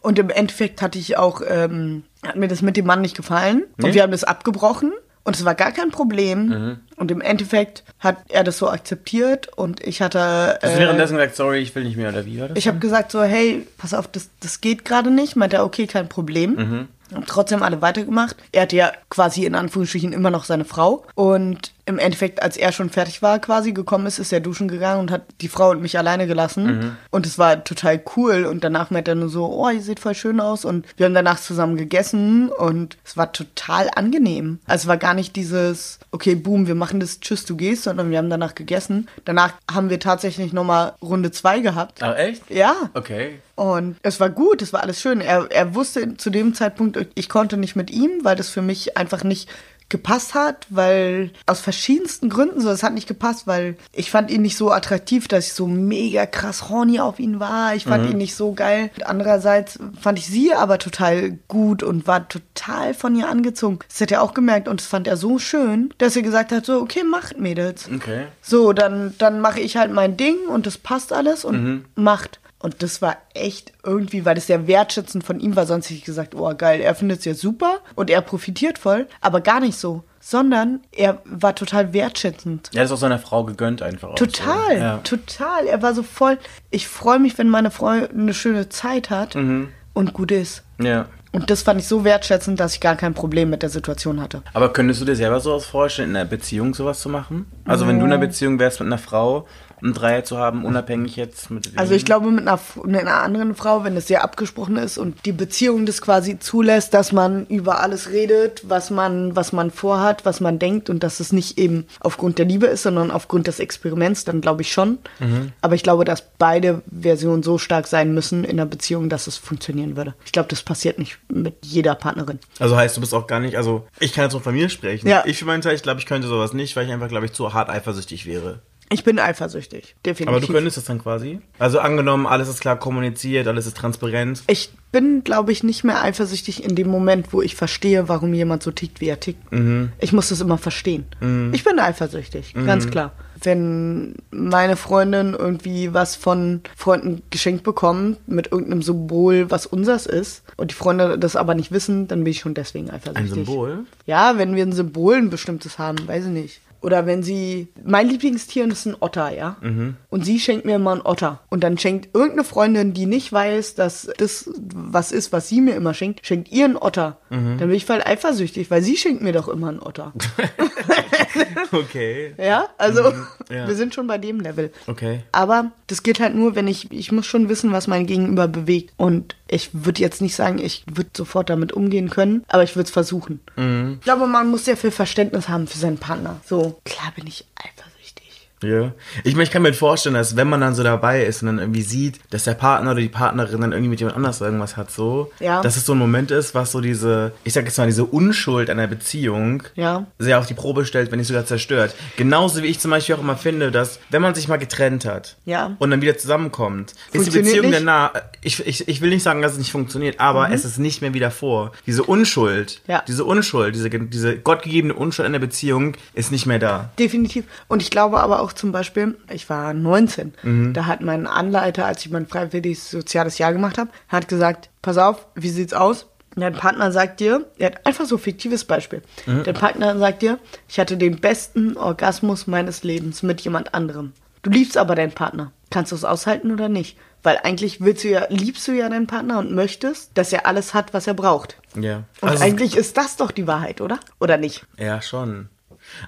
Und im Endeffekt hatte ich auch, ähm, hat mir das mit dem Mann nicht gefallen. Nee? Und wir haben das abgebrochen. Und es war gar kein Problem. Und im Endeffekt hat er das so akzeptiert und ich hatte. Hast du Äh, währenddessen gesagt, sorry, ich will nicht mehr oder wie war das? ich habe gesagt so, hey, pass auf, das, das geht gerade nicht. Meinte er, okay, kein Problem. Haben trotzdem alle weitergemacht. Er hatte ja quasi in Anführungsstrichen immer noch seine Frau. Und im Endeffekt, als er schon fertig war, quasi gekommen ist, ist er duschen gegangen und hat die Frau und mich alleine gelassen. Und es war total cool. Und danach meinte er nur so, oh, ihr seht voll schön aus. Und wir haben danach zusammen gegessen und es war total angenehm. Also es war gar nicht dieses, okay, boom, wir machen das, tschüss, du gehst, sondern wir haben danach gegessen. Danach haben wir tatsächlich nochmal Runde zwei gehabt. Ach, echt? Ja. Okay. Und es war gut, es war alles schön. Er, er wusste zu dem Zeitpunkt, ich konnte nicht mit ihm, weil das für mich einfach nicht gepasst hat, weil aus verschiedensten Gründen so, es hat nicht gepasst, weil ich fand ihn nicht so attraktiv, dass ich so mega krass horny auf ihn war. Ich fand ihn nicht so geil. Andererseits fand ich sie aber total gut und war total von ihr angezogen. Das hat er auch gemerkt und das fand er so schön, dass er gesagt hat, so, okay, macht Mädels. Okay. So, dann, dann mache ich halt mein Ding und das passt alles und macht. Und das war echt irgendwie, weil das sehr wertschätzend von ihm war. Sonst hätte ich gesagt, oh geil, er findet es ja super und er profitiert voll. Aber gar nicht so. Sondern er war total wertschätzend. Ja, das ist auch seiner Frau gegönnt einfach. Total, So. Ja. total. Er war so voll. Ich freue mich, wenn meine Frau eine schöne Zeit hat Mhm. und gut ist. ja. Und das fand ich so wertschätzend, dass ich gar kein Problem mit der Situation hatte. Aber könntest du dir selber sowas vorstellen, in einer Beziehung sowas zu machen? Also wenn du in einer Beziehung wärst mit einer Frau, einen Dreier zu haben, unabhängig jetzt mit Also ich glaube, mit einer, mit einer anderen Frau, wenn es sehr abgesprochen ist und die Beziehung das quasi zulässt, dass man über alles redet, was man, was man vorhat, was man denkt und dass es nicht eben aufgrund der Liebe ist, sondern aufgrund des Experiments, dann glaube ich schon. Aber ich glaube, dass beide Versionen so stark sein müssen in einer Beziehung, dass es funktionieren würde. Ich glaube, das passiert nicht mit jeder Partnerin. Also heißt, du bist auch gar nicht, also ich kann jetzt nur von mir sprechen. Ja. Ich für meinen Teil, ich glaube, ich könnte sowas nicht, weil ich einfach, glaube ich, zu hart eifersüchtig wäre. Ich bin eifersüchtig, definitiv. Aber du könntest das dann quasi? Also angenommen, alles ist klar kommuniziert, alles ist transparent. Ich bin, glaube ich, nicht mehr eifersüchtig in dem Moment, wo ich verstehe, warum jemand so tickt, wie er tickt. Ich muss das immer verstehen. Ich bin eifersüchtig, ganz klar. Wenn meine Freundin irgendwie was von Freunden geschenkt bekommt mit irgendeinem Symbol, was unseres ist, und die Freunde das aber nicht wissen, dann bin ich schon deswegen Ein eifersüchtig. Symbol? Ja, wenn wir ein Symbol ein bestimmtes haben, weiß ich nicht. Oder wenn sie, mein Lieblingstier ist ein Otter, ja. Und sie schenkt mir immer einen Otter. Und dann schenkt irgendeine Freundin, die nicht weiß, dass das was ist, was sie mir immer schenkt, schenkt ihr einen Otter. Dann bin ich voll eifersüchtig, weil sie schenkt mir doch immer einen Otter. Okay. ja, also ja. wir sind schon bei dem Level. Okay. Aber das geht halt nur, wenn ich, ich muss schon wissen, was mein Gegenüber bewegt. Und ich würde jetzt nicht sagen, ich würde sofort damit umgehen können, aber ich würde es versuchen. Ich glaube, man muss sehr viel Verständnis haben für seinen Partner. So, klar bin ich eifersüchtig. Ja. Ich, meine, ich kann mir vorstellen, dass wenn man dann so dabei ist und dann irgendwie sieht, dass der Partner oder die Partnerin dann irgendwie mit jemand anders irgendwas hat, so, Ja. dass es so ein Moment ist, was so diese, ich sag jetzt mal, diese Unschuld einer Beziehung Ja. sehr auf die Probe stellt, wenn nicht sogar zerstört. Genauso wie ich zum Beispiel auch immer finde, dass, wenn man sich mal getrennt hat Ja. und dann wieder zusammenkommt, ist die Beziehung nicht? danach, ich, ich, ich will nicht sagen, dass es nicht funktioniert, aber es ist nicht mehr wie davor. Diese Unschuld, Ja. diese Unschuld, diese, diese gottgegebene Unschuld einer Beziehung ist nicht mehr da. Definitiv. Und ich glaube aber auch zum Beispiel, ich war 19. Da hat mein Anleiter, als ich mein freiwilliges soziales Jahr gemacht habe, hat gesagt, pass auf, wie sieht's aus? Dein Partner sagt dir, er hat einfach so ein fiktives Beispiel. Dein Partner sagt dir, ich hatte den besten Orgasmus meines Lebens mit jemand anderem. Du liebst aber deinen Partner. Kannst du es aushalten oder nicht? Weil eigentlich willst du ja, liebst du ja deinen Partner und möchtest, dass er alles hat, was er braucht. Ja. Und Also- eigentlich ist das doch die Wahrheit, oder? Oder nicht? Ja, schon.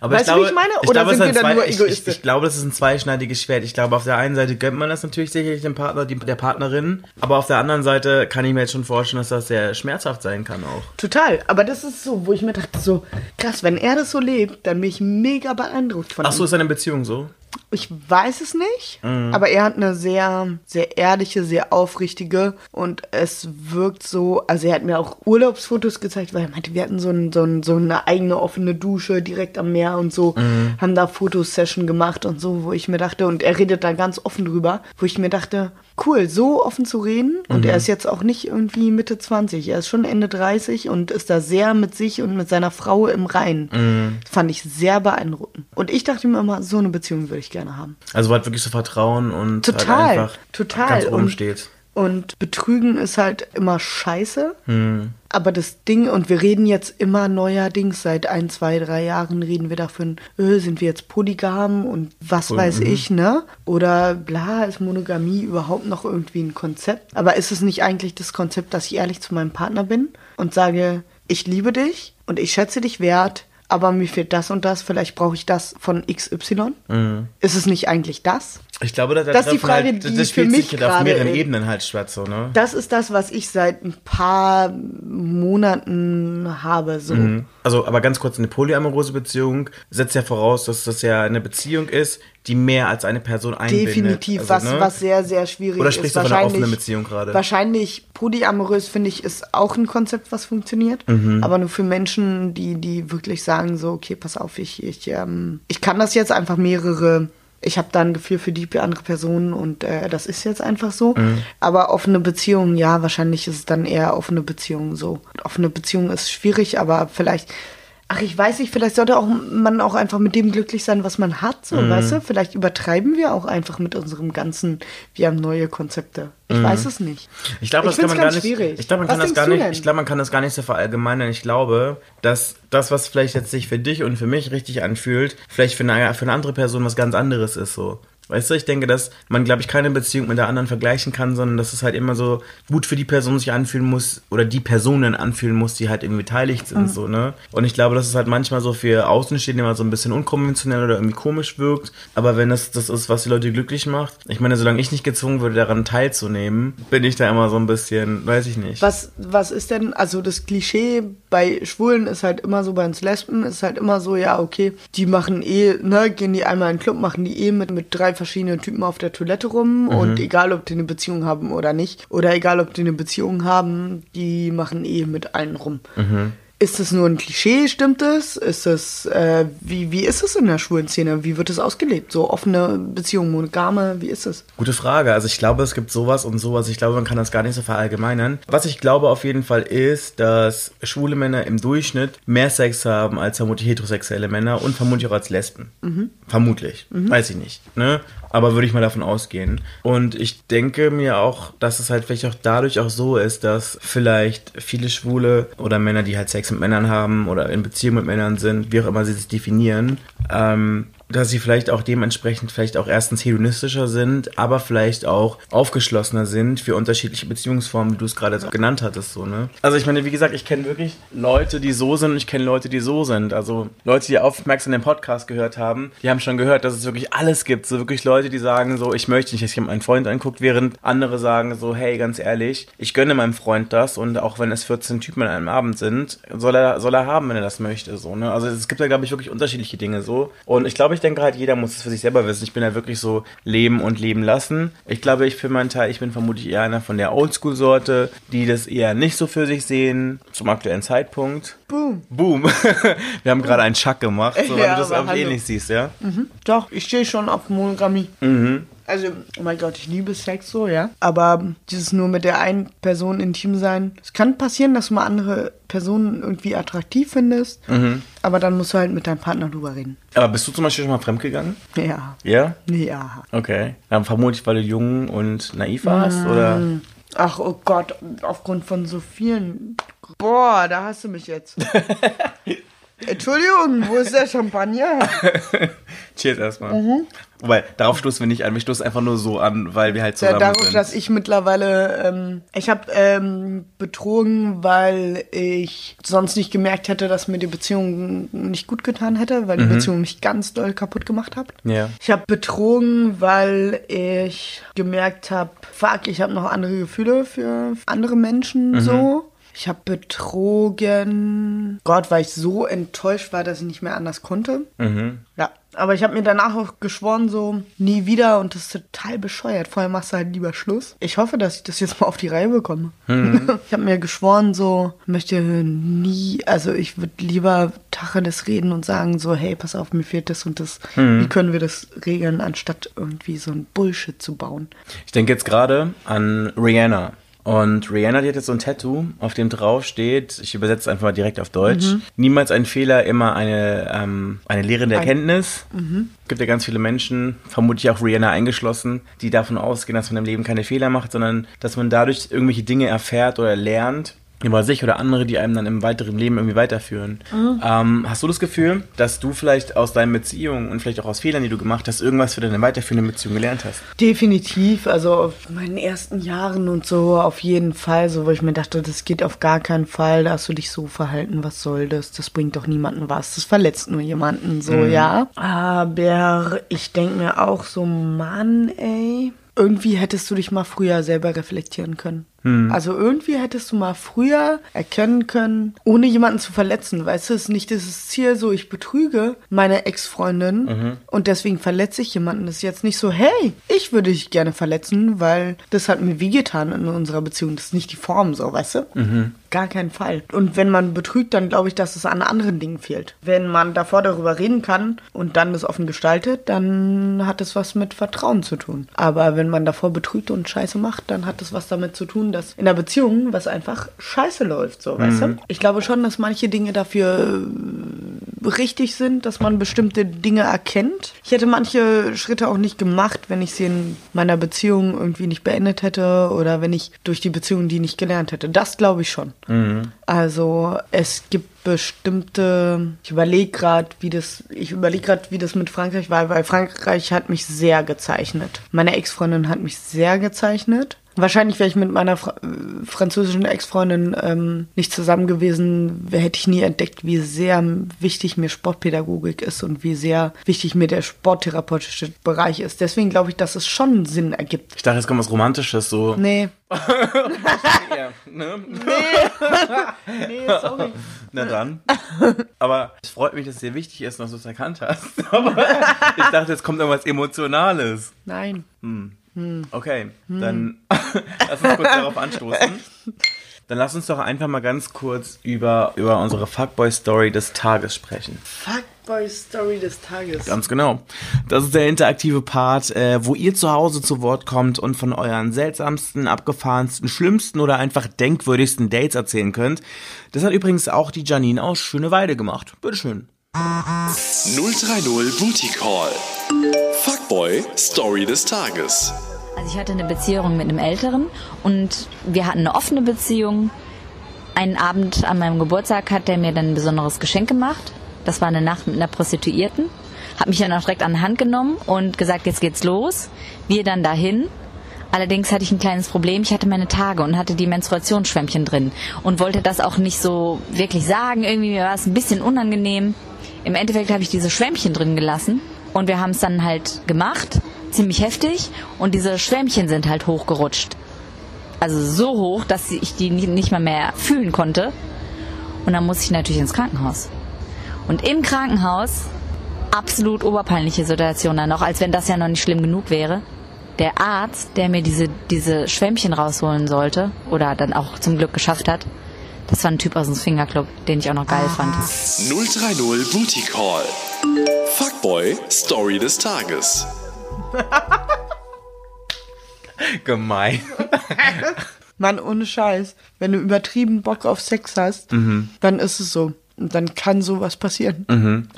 Aber Weißt du, wie ich meine? Oder glaube, sind wir dann nur zwei- ich, ich, Egoisten? ich glaube, das ist ein zweischneidiges Schwert. Ich glaube, auf der einen Seite gönnt man das natürlich sicherlich dem Partner, die, der Partnerin. Aber auf der anderen Seite kann ich mir jetzt schon vorstellen, dass das sehr schmerzhaft sein kann auch. Total, aber das ist so, wo ich mir dachte, so krass, wenn er das so lebt, dann bin ich mega beeindruckt von Ach so, ihm. ist deine Beziehung so? Ich weiß es nicht, Mhm. aber er hat eine sehr, sehr ehrliche, sehr aufrichtige und es wirkt so, also er hat mir auch Urlaubsfotos gezeigt, weil er meinte, wir hatten so, ein, so, ein, so eine eigene offene Dusche direkt am Meer und so, Mhm. haben da Fotosession gemacht und so, wo ich mir dachte, und er redet da ganz offen drüber, wo ich mir dachte, cool, so offen zu reden und Mhm. er ist jetzt auch nicht irgendwie Mitte 20, er ist schon Ende 30 und ist da sehr mit sich und mit seiner Frau im Reinen. Mhm. Fand ich sehr beeindruckend. Und ich dachte mir immer, so eine Beziehung würde ich gerne haben. Also hat wirklich so Vertrauen und Total, halt einfach total. ganz oben Und- steht. Und Betrügen ist halt immer scheiße. Hm. Aber das Ding, und wir reden jetzt immer neuerdings, seit ein, zwei, drei Jahren reden wir davon, äh, sind wir jetzt polygam und was Voll, weiß mhm. ich, ne? Oder bla, ist Monogamie überhaupt noch irgendwie ein Konzept? Aber ist es nicht eigentlich das Konzept, dass ich ehrlich zu meinem Partner bin und sage, ich liebe dich und ich schätze dich wert, aber mir fehlt das und das, vielleicht brauche ich das von XY. Mhm. Ist es nicht eigentlich das? Ich glaube, da, da Das ist die treffen Frage, halt, die das für mich sich halt auf mehreren in- Ebenen halt statt so, ne? Das ist das, was ich seit ein paar Monaten habe. So. Also, aber ganz kurz, eine polyamorose Beziehung setzt ja voraus, dass das ja eine Beziehung ist, die mehr als eine Person einbindet. Definitiv, Also, was, ne? was sehr, sehr schwierig Oder ist. sprichst du von einer offenen Beziehung gerade? Wahrscheinlich polyamorös, finde ich, ist auch ein Konzept, was funktioniert. Mhm. Aber nur für Menschen, die, die wirklich sagen so, okay, pass auf, ich, ich, ähm, ich kann das jetzt einfach mehrere, ich habe da ein Gefühl für die andere Person und äh, das ist jetzt einfach so. Mhm. Aber offene Beziehung, ja, wahrscheinlich ist es dann eher offene Beziehung so. Offene Beziehung ist schwierig, aber vielleicht Ach, ich weiß nicht, vielleicht sollte auch man auch einfach mit dem glücklich sein, was man hat, so, Mhm. weißt du? Vielleicht übertreiben wir auch einfach mit unserem ganzen, wir haben neue Konzepte. Ich weiß es nicht. Ich glaube, das Ich kann man gar nicht. schwierig. Ich glaube, man Was kann das gar nicht. Ich glaube, man kann das gar nicht so verallgemeinern. Ich glaube, dass das, was vielleicht jetzt sich für dich und für mich richtig anfühlt, vielleicht für eine, für eine andere Person was ganz anderes ist. So, weißt du? Ich denke, dass man, glaube ich, keine Beziehung mit der anderen vergleichen kann, sondern dass es halt immer so gut für die Person sich anfühlen muss oder die Personen anfühlen muss, die halt irgendwie beteiligt sind. Mhm. So ne. Und ich glaube, dass es halt manchmal so für Außenstehende immer so ein bisschen unkonventionell oder irgendwie komisch wirkt. Aber wenn das das ist, was die Leute glücklich macht, ich meine, solange ich nicht gezwungen würde, daran teilzunehmen, bin ich da immer so ein bisschen, weiß ich nicht. Was, was ist denn, also das Klischee bei Schwulen ist halt immer so, bei uns Lesben ist halt immer so, ja, okay, die machen eh, ne, gehen die einmal in den Club, machen die eh mit, mit drei verschiedenen Typen auf der Toilette rum und egal, ob die eine Beziehung haben oder nicht, oder egal, ob die eine Beziehung haben, die machen eh mit allen rum. Ist es nur ein Klischee, stimmt es? Ist es, äh, wie, wie ist es in der schwulen Szene? Wie wird es ausgelebt? So offene Beziehungen, monogame, wie ist es? Gute Frage. Also ich glaube, es gibt sowas und sowas. Ich glaube, man kann das gar nicht so verallgemeinern. Was ich glaube auf jeden Fall ist, dass schwule Männer im Durchschnitt mehr Sex haben als vermutlich heterosexuelle Männer und vermutlich auch als Lesben. Vermutlich. Weiß ich nicht. Ne? Aber würde ich mal davon ausgehen. Und ich denke mir auch, dass es halt vielleicht auch dadurch auch so ist, dass vielleicht viele Schwule oder Männer, die halt Sex mit Männern haben oder in Beziehung mit Männern sind, wie auch immer sie sich definieren, ähm, dass sie vielleicht auch dementsprechend vielleicht auch erstens hedonistischer sind, aber vielleicht auch aufgeschlossener sind für unterschiedliche Beziehungsformen, wie du es gerade genannt hattest, so, ne? Also ich meine, wie gesagt, ich kenne wirklich Leute, die so sind und ich kenne Leute, die so sind. Also Leute, die aufmerksam den Podcast gehört haben, die haben schon gehört, dass es wirklich alles gibt. So wirklich Leute, die sagen so, ich möchte nicht, dass jemand meinen Freund anguckt, während andere sagen so, hey, ganz ehrlich, ich gönne meinem Freund das und auch wenn es 14 Typen an einem Abend sind, soll er, soll er haben, wenn er das möchte, so, ne? Also es gibt da, glaube ich, wirklich unterschiedliche Dinge so. Und ich glaube, ich denke halt, jeder muss es für sich selber wissen. Ich bin ja wirklich so leben und leben lassen. Ich glaube, ich für meinen Teil, ich bin vermutlich eher einer von der Oldschool-Sorte, die das eher nicht so für sich sehen, zum aktuellen Zeitpunkt. Boom. Boom. Wir haben gerade einen Schuck gemacht, so, weil Ja, du das auch hallo. ähnlich siehst, ja? Doch, ich stehe schon auf Monogamie. Also, oh mein Gott, ich liebe Sex so, ja. Aber dieses nur mit der einen Person intim sein. Es kann passieren, dass du mal andere Personen irgendwie attraktiv findest. Aber dann musst du halt mit deinem Partner drüber reden. Aber bist du zum Beispiel schon mal fremdgegangen? Ja. Ja? Ja. Okay. Dann vermutlich, weil du jung und naiv warst, oder? Ach, oh Gott, aufgrund von so vielen. Boah, da hast du mich jetzt. Entschuldigung, wo ist der Champagner? Cheers erstmal. Mhm. Wobei, darauf stoßen wir nicht an. Wir stoßen einfach nur so an, weil wir halt Ja, zusammen darauf, sind. dass ich mittlerweile, ähm, ich habe ähm, betrogen, weil ich sonst nicht gemerkt hätte, dass mir die Beziehung nicht gut getan hätte, weil die Beziehung mich ganz doll kaputt gemacht hat. ja. Ich habe betrogen, weil ich gemerkt habe, fuck, ich habe noch andere Gefühle für andere Menschen so. Ich habe betrogen, Gott, weil ich so enttäuscht war, dass ich nicht mehr anders konnte. Ja, aber ich habe mir danach auch geschworen, so nie wieder und das ist total bescheuert. Vorher machst du halt lieber Schluss. Ich hoffe, dass ich das jetzt mal auf die Reihe bekomme. ich habe mir geschworen, so möchte nie, also ich würde lieber Tacheles reden und sagen so, hey, pass auf, mir fehlt das und das. Wie können wir das regeln, anstatt irgendwie so ein Bullshit zu bauen? Ich denke jetzt gerade an Rihanna. Und Rihanna, die hat jetzt so ein Tattoo, auf dem drauf steht, ich übersetze es einfach mal direkt auf Deutsch, niemals ein Fehler, immer eine, ähm, eine lehrende Erkenntnis. Gibt ja ganz viele Menschen, vermutlich auch Rihanna eingeschlossen, die davon ausgehen, dass man im Leben keine Fehler macht, sondern dass man dadurch irgendwelche Dinge erfährt oder lernt, über sich oder andere, die einem dann im weiteren Leben irgendwie weiterführen. Mhm. Ähm, hast du das Gefühl, dass du vielleicht aus deinen Beziehungen und vielleicht auch aus Fehlern, die du gemacht hast, irgendwas für deine weiterführende Beziehung gelernt hast? Definitiv, also auf meinen ersten Jahren und so auf jeden Fall, so wo ich mir dachte, das geht auf gar keinen Fall, da hast du dich so verhalten, was soll das? Das bringt doch niemanden was, das verletzt nur jemanden, so ja. Aber ich denke mir auch so, Mann, ey, irgendwie hättest du dich mal früher selber reflektieren können. Also irgendwie hättest du mal früher erkennen können, ohne jemanden zu verletzen. Weißt du, es ist nicht dieses Ziel, so ich betrüge meine Ex-Freundin und deswegen verletze ich jemanden. Das ist jetzt nicht so, hey, ich würde dich gerne verletzen, weil das hat mir wehgetan in unserer Beziehung. Das ist nicht die Form so, weißt du? Gar keinen Fall. Und wenn man betrügt, dann glaube ich, dass es an anderen Dingen fehlt. Wenn man davor darüber reden kann und dann das offen gestaltet, dann hat es was mit Vertrauen zu tun. Aber wenn man davor betrügt und Scheiße macht, dann hat es was damit zu tun, dass in der Beziehung was einfach scheiße läuft, so, weißt du? Ich glaube schon, dass manche Dinge dafür äh, richtig sind, dass man bestimmte Dinge erkennt. Ich hätte manche Schritte auch nicht gemacht, wenn ich sie in meiner Beziehung irgendwie nicht beendet hätte oder wenn ich durch die Beziehung die nicht gelernt hätte. Das glaube ich schon. Also es gibt bestimmte, ich überlege gerade, wie das, ich überlege gerade, wie das mit Frankreich war, weil Frankreich hat mich sehr gezeichnet. Meine Ex-Freundin hat mich sehr gezeichnet. Wahrscheinlich wäre ich mit meiner Fra französischen Ex-Freundin ähm, nicht zusammen gewesen, hätte ich nie entdeckt, wie sehr wichtig mir Sportpädagogik ist und wie sehr wichtig mir der sporttherapeutische Bereich ist. Deswegen glaube ich, dass es schon Sinn ergibt. Ich dachte, es kommt was Romantisches, so. Nee, ne? nee, sorry. Na dann. Aber es freut mich, dass es dir wichtig ist, dass du es erkannt hast. Aber ich dachte, jetzt kommt irgendwas Emotionales. Nein. Okay, dann lass uns kurz darauf anstoßen. Dann lass uns doch einfach mal ganz kurz über, über unsere Fuckboy-Story des Tages sprechen. Fuckboy-Story des Tages. Ganz genau. Das ist der interaktive Part, äh, wo ihr zu Hause zu Wort kommt und von euren seltsamsten, abgefahrensten, schlimmsten oder einfach denkwürdigsten Dates erzählen könnt. Das hat übrigens auch die Janine aus Schöneweide gemacht. Bitteschön. 030 Booty Call. Fuckboy Story des Tages. Also ich hatte eine Beziehung mit einem Älteren und wir hatten eine offene Beziehung. Einen Abend an meinem Geburtstag hat er mir dann ein besonderes Geschenk gemacht. Das war eine Nacht mit einer Prostituierten. Hat mich dann auch direkt an die Hand genommen und gesagt, jetzt geht's los. Wir dann dahin. Allerdings hatte ich ein kleines Problem. Ich hatte meine Tage und hatte die Menstruationsschwämmchen drin und wollte das auch nicht so wirklich sagen. Irgendwie mir war es ein bisschen unangenehm. Im Endeffekt habe ich diese Schwämmchen drin gelassen und wir haben es dann halt gemacht, ziemlich heftig und diese Schwämmchen sind halt hochgerutscht. Also so hoch, dass ich die nicht mal mehr fühlen konnte. Und dann musste ich natürlich ins Krankenhaus. Und im Krankenhaus absolut oberpeinliche Situation dann noch, als wenn das ja noch nicht schlimm genug wäre. Der Arzt, der mir diese, diese Schwämmchen rausholen sollte, oder dann auch zum Glück geschafft hat, das war ein Typ aus dem Swingerclub, den ich auch noch geil fand. 030 Booty Call. Fuckboy Story des Tages. Gemein. Mann, ohne Scheiß. Wenn du übertrieben Bock auf Sex hast, dann ist es so. Und dann kann sowas passieren.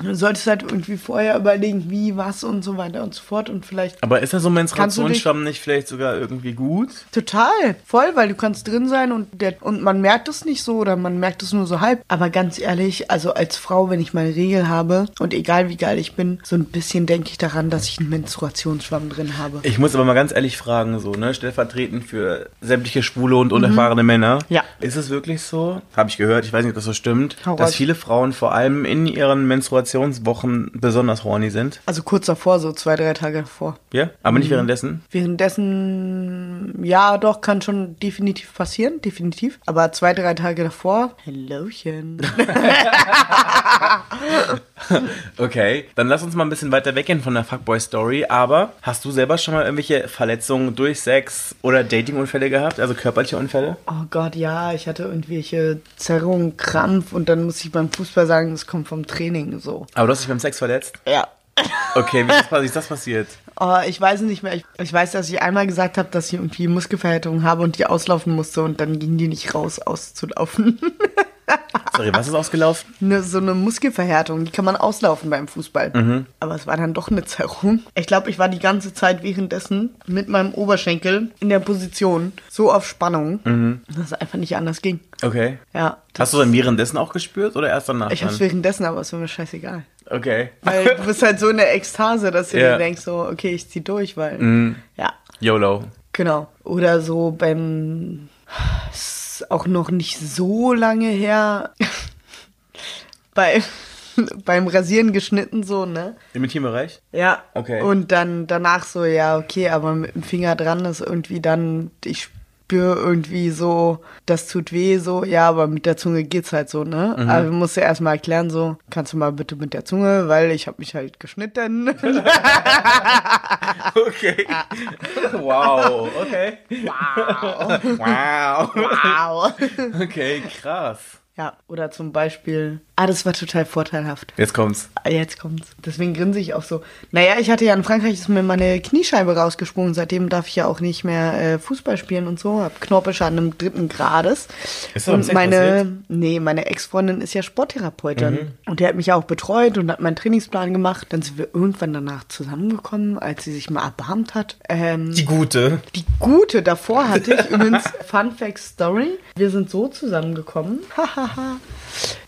Du solltest halt irgendwie vorher überlegen, wie, was und so weiter und so fort. Und vielleicht Aber ist das so Menstruationsschwamm nicht vielleicht sogar irgendwie gut? total voll, weil du kannst drin sein und, der, und man merkt es nicht so oder man merkt es nur so halb. Aber ganz ehrlich, also als Frau, wenn ich meine Regel habe und egal wie geil ich bin, so ein bisschen denke ich daran, dass ich einen Menstruationsschwamm drin habe. Ich muss aber mal ganz ehrlich fragen, so, ne, stellvertretend für sämtliche schwule und unerfahrene Männer. Mhm. Ja. Ist es wirklich so? Habe ich gehört, ich weiß nicht, ob das so stimmt, Hau dass raus. Viele Frauen vor allem in ihren Menstruationswochen besonders horny sind. Also kurz davor, so zwei, drei Tage davor. Ja? Aber Mhm. nicht währenddessen? Währenddessen, ja, doch, kann schon definitiv passieren, definitiv. Aber zwei, drei Tage davor, Hallöchen. Okay, dann lass uns mal ein bisschen weiter weggehen von der Fuckboy-Story. Aber hast du selber schon mal irgendwelche Verletzungen durch Sex oder Datingunfälle gehabt? Also körperliche Unfälle? Oh Gott, ja, ich hatte irgendwelche Zerrungen, Krampf und dann muss ich beim Fußball sagen, das kommt vom Training so. Aber du hast dich beim Sex verletzt? Ja. Okay, wie ist das, passiert? Oh, ich weiß nicht mehr. Ich, ich weiß, dass ich einmal gesagt habe, dass ich irgendwie Muskelverhärtung habe und die auslaufen musste und dann ging die nicht raus, auszulaufen. Sorry, was ist ausgelaufen? Ne, so eine Muskelverhärtung, die kann man auslaufen beim Fußball. Mhm. Aber es war dann doch eine Zerrung. Ich glaube, ich war die ganze Zeit währenddessen mit meinem Oberschenkel in der Position so auf Spannung, Mhm. dass es einfach nicht anders ging. Okay. Ja. Hast du dann währenddessen auch gespürt oder erst danach? ich hab's währenddessen, aber es war mir scheißegal. Okay. Weil du bist halt so in der Ekstase, dass du. Mhm. dir denkst, so, okay, ich zieh durch, weil. Ja, YOLO. genau. Oder so beim. Ist auch noch nicht so lange her. bei, beim Rasieren geschnitten, so, ne? Im Intimbereich? Ja. Okay. Und dann danach so, ja, okay, aber mit dem Finger dran ist irgendwie dann, ich spüre irgendwie so, das tut weh, so, ja, aber mit der Zunge geht's halt so, ne? Mhm. Aber du musst ja erstmal erklären, so, kannst du mal bitte mit der Zunge, weil ich habe mich halt geschnitten. Okay. Wow. Okay. wow. Wow. wow. Okay, krass. Ja, oder zum Beispiel, ah, das war total vorteilhaft. Jetzt kommt's. Ah, Jetzt kommt's. Deswegen grinse ich auch so. Naja, ich hatte ja in Frankreich ist mir meine Kniescheibe rausgesprungen. Seitdem darf ich ja auch nicht mehr äh, Fußball spielen und so. Hab Knorpelschaden im dritten Grades. Ist das und meine, passiert? nee, meine Ex-Freundin ist ja Sporttherapeutin. Mhm. Und die hat mich ja auch betreut und hat meinen Trainingsplan gemacht. Dann sind wir irgendwann danach zusammengekommen, als sie sich mal erbarmt hat. Ähm, Die gute. die gute davor hatte ich übrigens Fun Fact Story. Wir sind so zusammengekommen. Hahaha.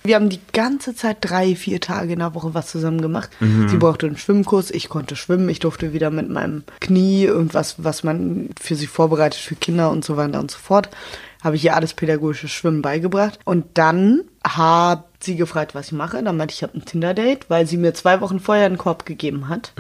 Wir haben die ganze Zeit drei, vier Tage in der Woche was zusammen gemacht. Sie brauchte einen Schwimmkurs, ich konnte schwimmen, ich durfte wieder mit meinem Knie irgendwas, was man für sie vorbereitet für Kinder und so weiter und so fort. Habe ich ihr alles pädagogisches Schwimmen beigebracht. Und dann hat sie gefragt, was ich mache. Dann meinte ich, ich habe ein Tinder-Date, weil sie mir zwei Wochen vorher einen Korb gegeben hat.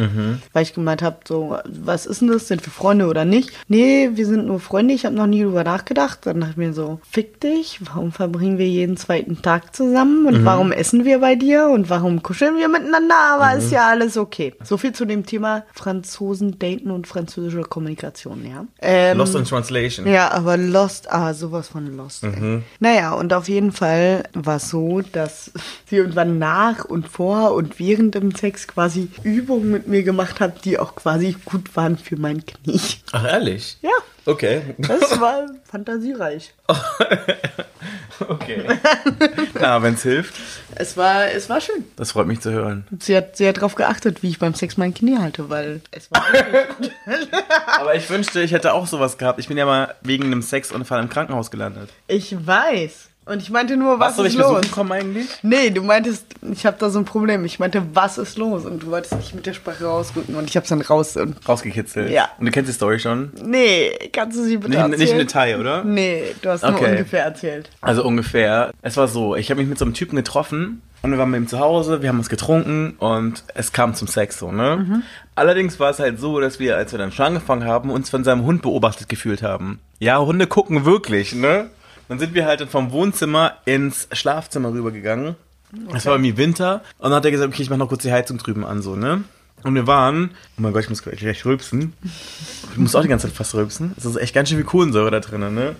Weil ich gemeint habe, so, was ist denn das? Sind wir Freunde oder nicht? Nee, wir sind nur Freunde. Ich habe noch nie drüber nachgedacht. Dann dachte ich mir so, fick dich. Warum verbringen wir jeden zweiten Tag zusammen? Und warum essen wir bei dir? Und warum kuscheln wir miteinander? Aber ist ja alles okay. So viel zu dem Thema Franzosen daten und französische Kommunikation, ja. Ähm, Lost in Translation. ja, aber Lost, ah, sowas von Lost. Ey. Naja, und auf jeden Fall war es so, dass sie irgendwann nach und vor und während dem Sex quasi Übungen mit mir gemacht hat, die auch quasi gut waren für mein Knie. Ach, ehrlich? Ja, Okay. das war fantasiereich. Okay. Na, wenn's hilft. Es war, es war schön. Das freut mich zu hören. Sie hat sehr darauf geachtet, wie ich beim Sex mein Knie halte, weil es war Aber ich wünschte, ich hätte auch sowas gehabt. Ich bin ja mal wegen einem Sexunfall im Krankenhaus gelandet. Ich weiß. Und ich meinte nur, was Was soll ist ich los? kommen eigentlich? Nee, du meintest, ich habe da so ein Problem. Ich meinte, was ist los? Und du wolltest nicht mit der Sprache rausrücken und ich hab's dann raus und Rausgekitzelt. Ja. Und du kennst die Story schon? Nee, kannst du sie bitte Nicht, erzählen? nicht im Detail, oder? Nee, du hast nur Okay. ungefähr erzählt. Also ungefähr. Es war so, ich habe mich mit so einem Typen getroffen und wir waren mit ihm zu Hause, wir haben uns getrunken und es kam zum Sex so, ne? Allerdings war es halt so, dass wir, als wir dann schon angefangen haben, uns von seinem Hund beobachtet gefühlt haben. Ja, Hunde gucken wirklich, ne? Dann sind wir halt dann vom Wohnzimmer ins Schlafzimmer rübergegangen. Es war irgendwie Winter und dann hat er gesagt, okay, ich mach noch kurz die Heizung drüben an, so, ne? Und wir waren, oh mein Gott, ich muss gleich, rülpsen. Ich muss auch die ganze Zeit fast rülpsen. Es ist echt ganz schön viel Kohlensäure da drin, ne?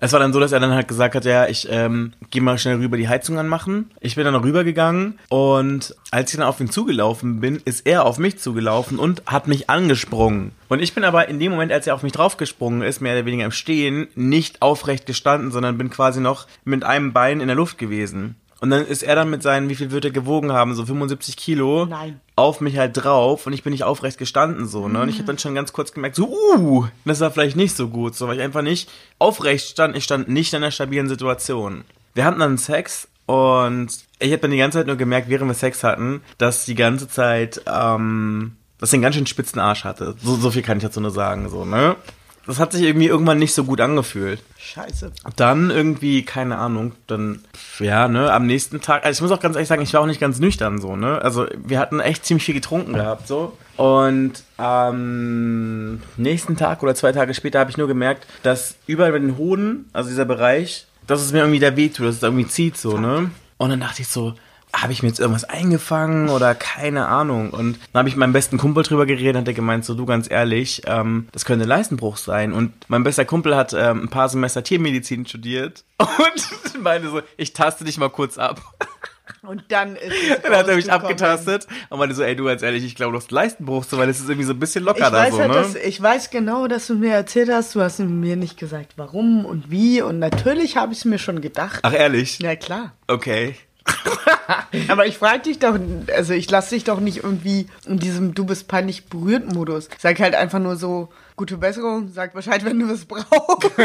Es war dann so, dass er dann halt gesagt hat, ja, ich ähm, geh mal schnell rüber die Heizung anmachen. Ich bin dann rübergegangen und als ich dann auf ihn zugelaufen bin, ist er auf mich zugelaufen und hat mich angesprungen. Und ich bin aber in dem Moment, als er auf mich draufgesprungen ist, mehr oder weniger im Stehen, nicht aufrecht gestanden, sondern bin quasi noch mit einem Bein in der Luft gewesen. Und dann ist er dann mit seinen, wie viel wird er gewogen haben, so 75 Kilo, Nein. auf mich halt drauf und ich bin nicht aufrecht gestanden so, ne? Und ich habe dann schon ganz kurz gemerkt, so, uh, das war vielleicht nicht so gut, so, weil ich einfach nicht aufrecht stand, ich stand nicht in einer stabilen Situation. Wir hatten dann Sex und ich habe dann die ganze Zeit nur gemerkt, während wir Sex hatten, dass die ganze Zeit, ähm, dass er einen ganz schön spitzen Arsch hatte. So, so viel kann ich dazu nur sagen, so, ne? Das hat sich irgendwie irgendwann nicht so gut angefühlt. Scheiße. Dann irgendwie, keine Ahnung, dann, ja, ne, am nächsten Tag, also ich muss auch ganz ehrlich sagen, ich war auch nicht ganz nüchtern so, ne, also wir hatten echt ziemlich viel getrunken gehabt, so. Und am nächsten Tag oder zwei Tage später habe ich nur gemerkt, dass überall bei den Hoden, also dieser Bereich, dass es mir irgendwie da wehtut, dass es irgendwie zieht, so, ne. Und dann dachte ich so, habe ich mir jetzt irgendwas eingefangen oder keine Ahnung. Und dann habe ich mit meinem besten Kumpel drüber geredet, hat er gemeint, so du ganz ehrlich, ähm, das könnte Leistenbruch sein. Und mein bester Kumpel hat ähm, ein paar Semester Tiermedizin studiert und meinte so, ich taste dich mal kurz ab. Und dann ist es Dann hat er mich abgetastet und meinte so, ey, du, ganz ehrlich, ich glaube, du hast Leistenbruch, so, weil es ist irgendwie so ein bisschen Ich locker da weiß, so, halt, ne? dass, ich weiß genau, dass du mir erzählt hast, du hast mir nicht gesagt, warum und wie. Und natürlich habe ich es mir schon gedacht. Ach, ehrlich? Na klar. Okay. Aber ich frage dich doch, also ich lasse dich doch nicht irgendwie in diesem Du bist peinlich berührt Modus. Sag halt einfach nur so, gute Besserung, sag Bescheid, wenn du es brauchst.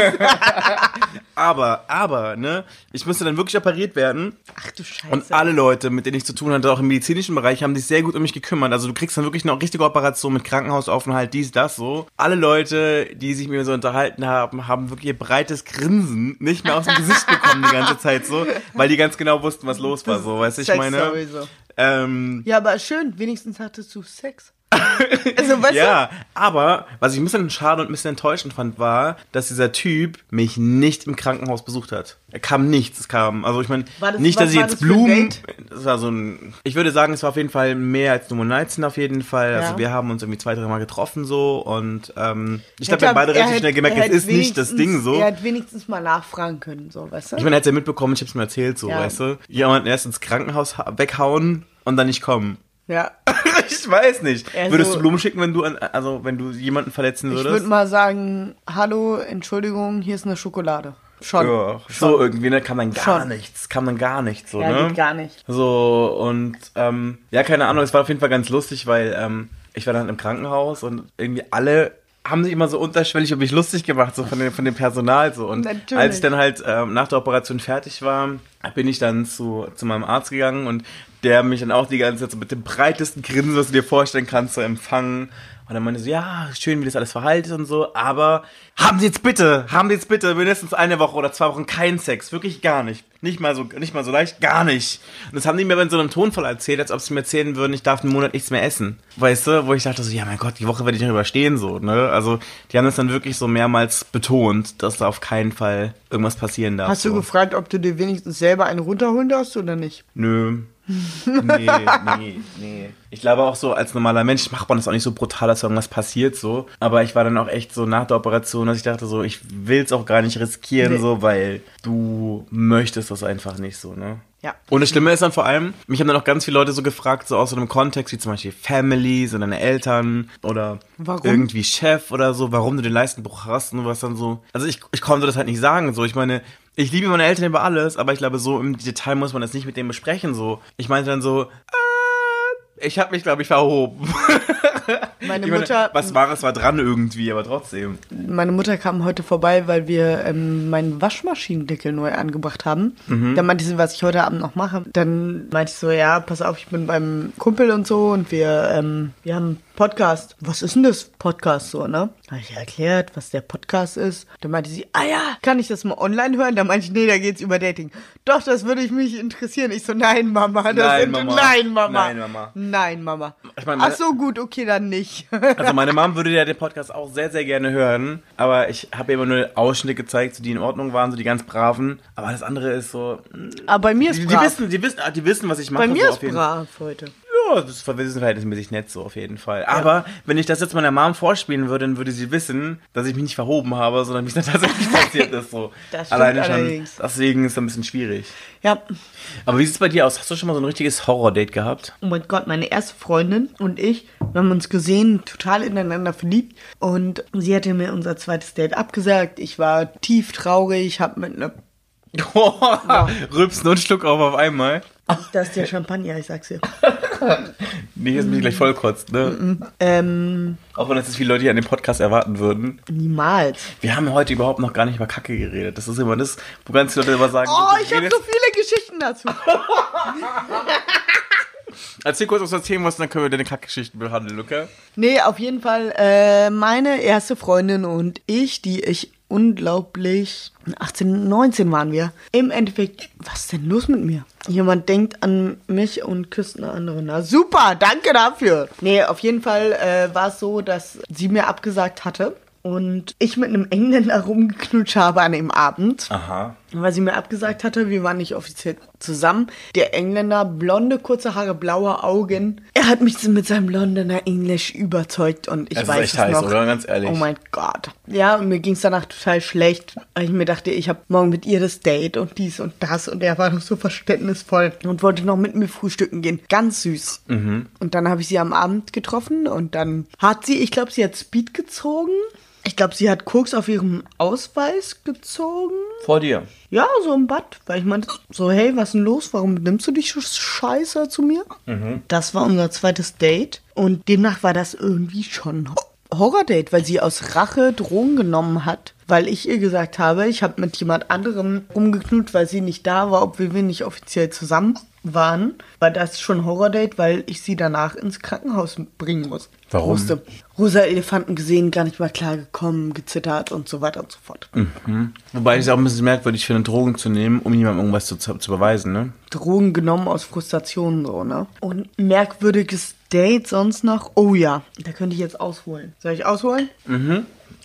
Aber, aber, ne, ich musste dann wirklich operiert werden. Ach du Scheiße. Und alle Leute, mit denen ich zu tun hatte, auch im medizinischen Bereich, haben sich sehr gut um mich gekümmert. Also du kriegst dann wirklich eine richtige Operation mit Krankenhausaufenthalt, dies, das, so. Alle Leute, die sich mit mir so unterhalten haben, haben wirklich ihr breites Grinsen nicht mehr aus dem Gesicht bekommen die ganze Zeit so, weil die ganz genau wussten, was los war, so, weißt du, ich meine. sowieso. Ähm, Ja, aber schön, wenigstens hattest du Sex. Also, weißt ja, aber was ich ein bisschen schade und ein bisschen enttäuschend fand, war, dass dieser Typ mich nicht im Krankenhaus besucht hat. Er kam nichts, es kam, also ich meine, nicht, dass ich jetzt das Blumen, das war so ein, ich würde sagen, es war auf jeden Fall mehr als nur 19 auf jeden Fall. Also Ja. wir haben uns irgendwie zwei, drei Mal getroffen so und ähm, ich du? glaube, wir haben beide relativ hätte- schnell gemerkt, er es ist nicht das Ding so. Er hat wenigstens mal nachfragen können, so, weißt du? Ich meine, er hat ja mitbekommen, ich hab's mir erzählt so, Ja. weißt du. Jemanden erst ins Krankenhaus ha- weghauen und dann nicht kommen. ja. ich weiß nicht. Also- Würdest du Blumen schicken, wenn du an, also wenn du jemanden verletzen Ich würdest? würde mal sagen, hallo, Entschuldigung, hier ist eine Schokolade. Schon. Ja, so irgendwie, ne, kann man gar Schon. nichts, kann man gar nichts, so, Ja, ne? geht gar nicht. So, und, ähm, ja, keine Ahnung, es war auf jeden Fall ganz lustig, weil, ähm, ich war dann im Krankenhaus und irgendwie alle haben sich immer so unterschwellig über mich lustig gemacht, so von dem, von dem Personal, so. Und Natürlich. als ich dann halt ähm, nach der Operation fertig war, bin ich dann zu, zu meinem Arzt gegangen und der mich dann auch die ganze Zeit so mit dem breitesten Grinsen, was du dir vorstellen kannst, so empfangen. Und dann meinte so, ja, schön, wie das alles verhalten und so, aber haben Sie jetzt bitte, haben Sie jetzt bitte mindestens eine Woche oder zwei Wochen keinen Sex. Wirklich gar nicht. Nicht mal so, nicht mal so leicht, gar nicht. Und das haben die mir aber in so einem Tonfall erzählt, als ob sie mir erzählen würden, ich darf einen Monat nichts mehr essen. Weißt du, wo ich dachte so, ja mein Gott, die Woche werde ich noch überstehen, so, ne? Also, die haben das dann wirklich so mehrmals betont, dass da auf keinen Fall irgendwas passieren darf. Hast du so. gefragt, ob du dir wenigstens selber einen runterholen darfst oder nicht? Nö. Nee, nee, nee. Ich glaube auch so, als normaler Mensch macht man das auch nicht so brutal, dass irgendwas passiert so. Aber ich war dann auch echt so nach der Operation, dass ich dachte so, ich will es auch gar nicht riskieren, Nee. so, weil du möchtest das einfach nicht so, ne? Ja. Und das Schlimme ist dann vor allem, mich haben dann auch ganz viele Leute so gefragt, so aus so einem Kontext wie zum Beispiel Family, so deine Eltern oder Warum? irgendwie Chef oder so, warum du den Leistenbruch hast und was dann so. Also ich, ich konnte das halt nicht sagen, so. Ich meine, ich liebe meine Eltern über alles, aber ich glaube, so im Detail muss man das nicht mit denen besprechen, so. Ich meinte dann so, ich habe mich, glaube ich, verhoben. Meine Ich meine, Mutter, was Wahres war dran irgendwie, aber trotzdem. meine Mutter kam heute vorbei, weil wir ähm, meinen Waschmaschinendeckel neu angebracht haben. Mhm. Dann meinte sie, was ich heute Abend noch mache. Dann meinte ich so, ja, pass auf, ich bin beim Kumpel und so und wir, ähm, wir haben Podcast. Was ist denn das Podcast so, ne? Da habe ich erklärt, was der Podcast ist. Dann meinte sie, ah ja, kann ich das mal online hören? Dann meinte ich, nee, da geht's über Dating. Doch, das würde ich mich interessieren. Ich so, nein, Mama. Das Nein, sind, Mama. Nein, Mama. Nein, Mama. Nein, Mama. Ich meine, Ach so, gut, okay, dann nicht. Also meine Mom würde ja den Podcast auch sehr, sehr gerne hören, aber ich habe ihr immer nur Ausschnitte gezeigt, die in Ordnung waren, so die ganz braven. Aber das andere ist so, Aber bei mir ist die, die brav. wissen, die wissen, die wissen, was ich mache. bei mir so ist brav heute. Ja, das ist verhältnismäßig nett so auf jeden Fall. Aber wenn ich das jetzt meiner Mom vorspielen würde, dann würde sie wissen, dass ich mich nicht verhoben habe, sondern wie es dann tatsächlich passiert ist. So. Das Alleine schon. allerdings. Deswegen ist es ein bisschen schwierig. Ja, Aber wie sieht es bei dir aus? Hast du schon mal so ein richtiges Horror-Date gehabt? oh mein Gott, meine erste Freundin und ich, wir haben uns gesehen, total ineinander verliebt. Und sie hatte mir unser zweites Date abgesagt. Ich war tief traurig, hab mit einer. Rülpsen und Schluck auf auf einmal. Das ist der Champagner, ich sag's dir. Nicht, dass mich gleich vollkotzt, ne? Ähm, Auch wenn das jetzt viele Leute hier an dem Podcast erwarten würden. niemals. Wir haben heute überhaupt noch gar nicht über Kacke geredet. Das ist immer das, wo ganz viele Leute immer sagen, Oh, ich habe so viele Geschichten dazu. Erzähl kurz, was du erzählen musst, dann können wir deine Kackgeschichten behandeln, okay? Nee, auf jeden Fall äh, meine erste Freundin und ich, die ich unglaublich 18, 19 waren wir. Im Endeffekt, was ist denn los mit mir? Jemand denkt an mich und küsst eine andere. Na super, danke dafür. Nee, auf jeden Fall äh, war es so, dass sie mir abgesagt hatte und ich mit einem Engländer rumgeknutscht habe an dem Abend. Aha. Weil sie mir abgesagt hatte, wir waren nicht offiziell zusammen. Der Engländer, blonde, kurze Haare, blaue Augen. Er hat mich mit seinem Londoner Englisch überzeugt und ich Es ist weiß echt es heiß, noch. oder? Ganz ehrlich. Oh mein Gott. Ja, und mir ging es danach total schlecht, weil ich mir dachte, ich habe morgen mit ihr das Date und dies und das und er war noch so verständnisvoll und wollte noch mit mir frühstücken gehen. Ganz süß. Mhm. Und dann habe ich sie am Abend getroffen und dann hat sie, ich glaube, sie hat Speed gezogen. Ich glaube, sie hat Koks auf ihrem Ausweis gezogen. Vor dir. Ja, so im Bad, weil ich meinte, so, hey, was ist denn los? Warum nimmst du dich so scheiße zu mir? Das war unser zweites Date und demnach war das irgendwie schon Ho- Horror-Date, weil sie aus Rache Drogen genommen hat, weil ich ihr gesagt habe, ich habe mit jemand anderem rumgeknut, weil sie nicht da war, obwohl wir nicht offiziell zusammen waren, war das schon Horror-Date, weil ich sie danach ins Krankenhaus bringen muss. Warum? Musste. Rosa Elefanten gesehen, gar nicht mal klargekommen, gezittert und so weiter und so fort. Wobei ich es auch ein bisschen merkwürdig finde, Drogen zu nehmen, um jemandem irgendwas zu, zu beweisen, ne? Drogen genommen aus Frustration so, ne? Und merkwürdiges Date sonst noch. Oh ja, da könnte ich jetzt ausholen. Soll ich ausholen?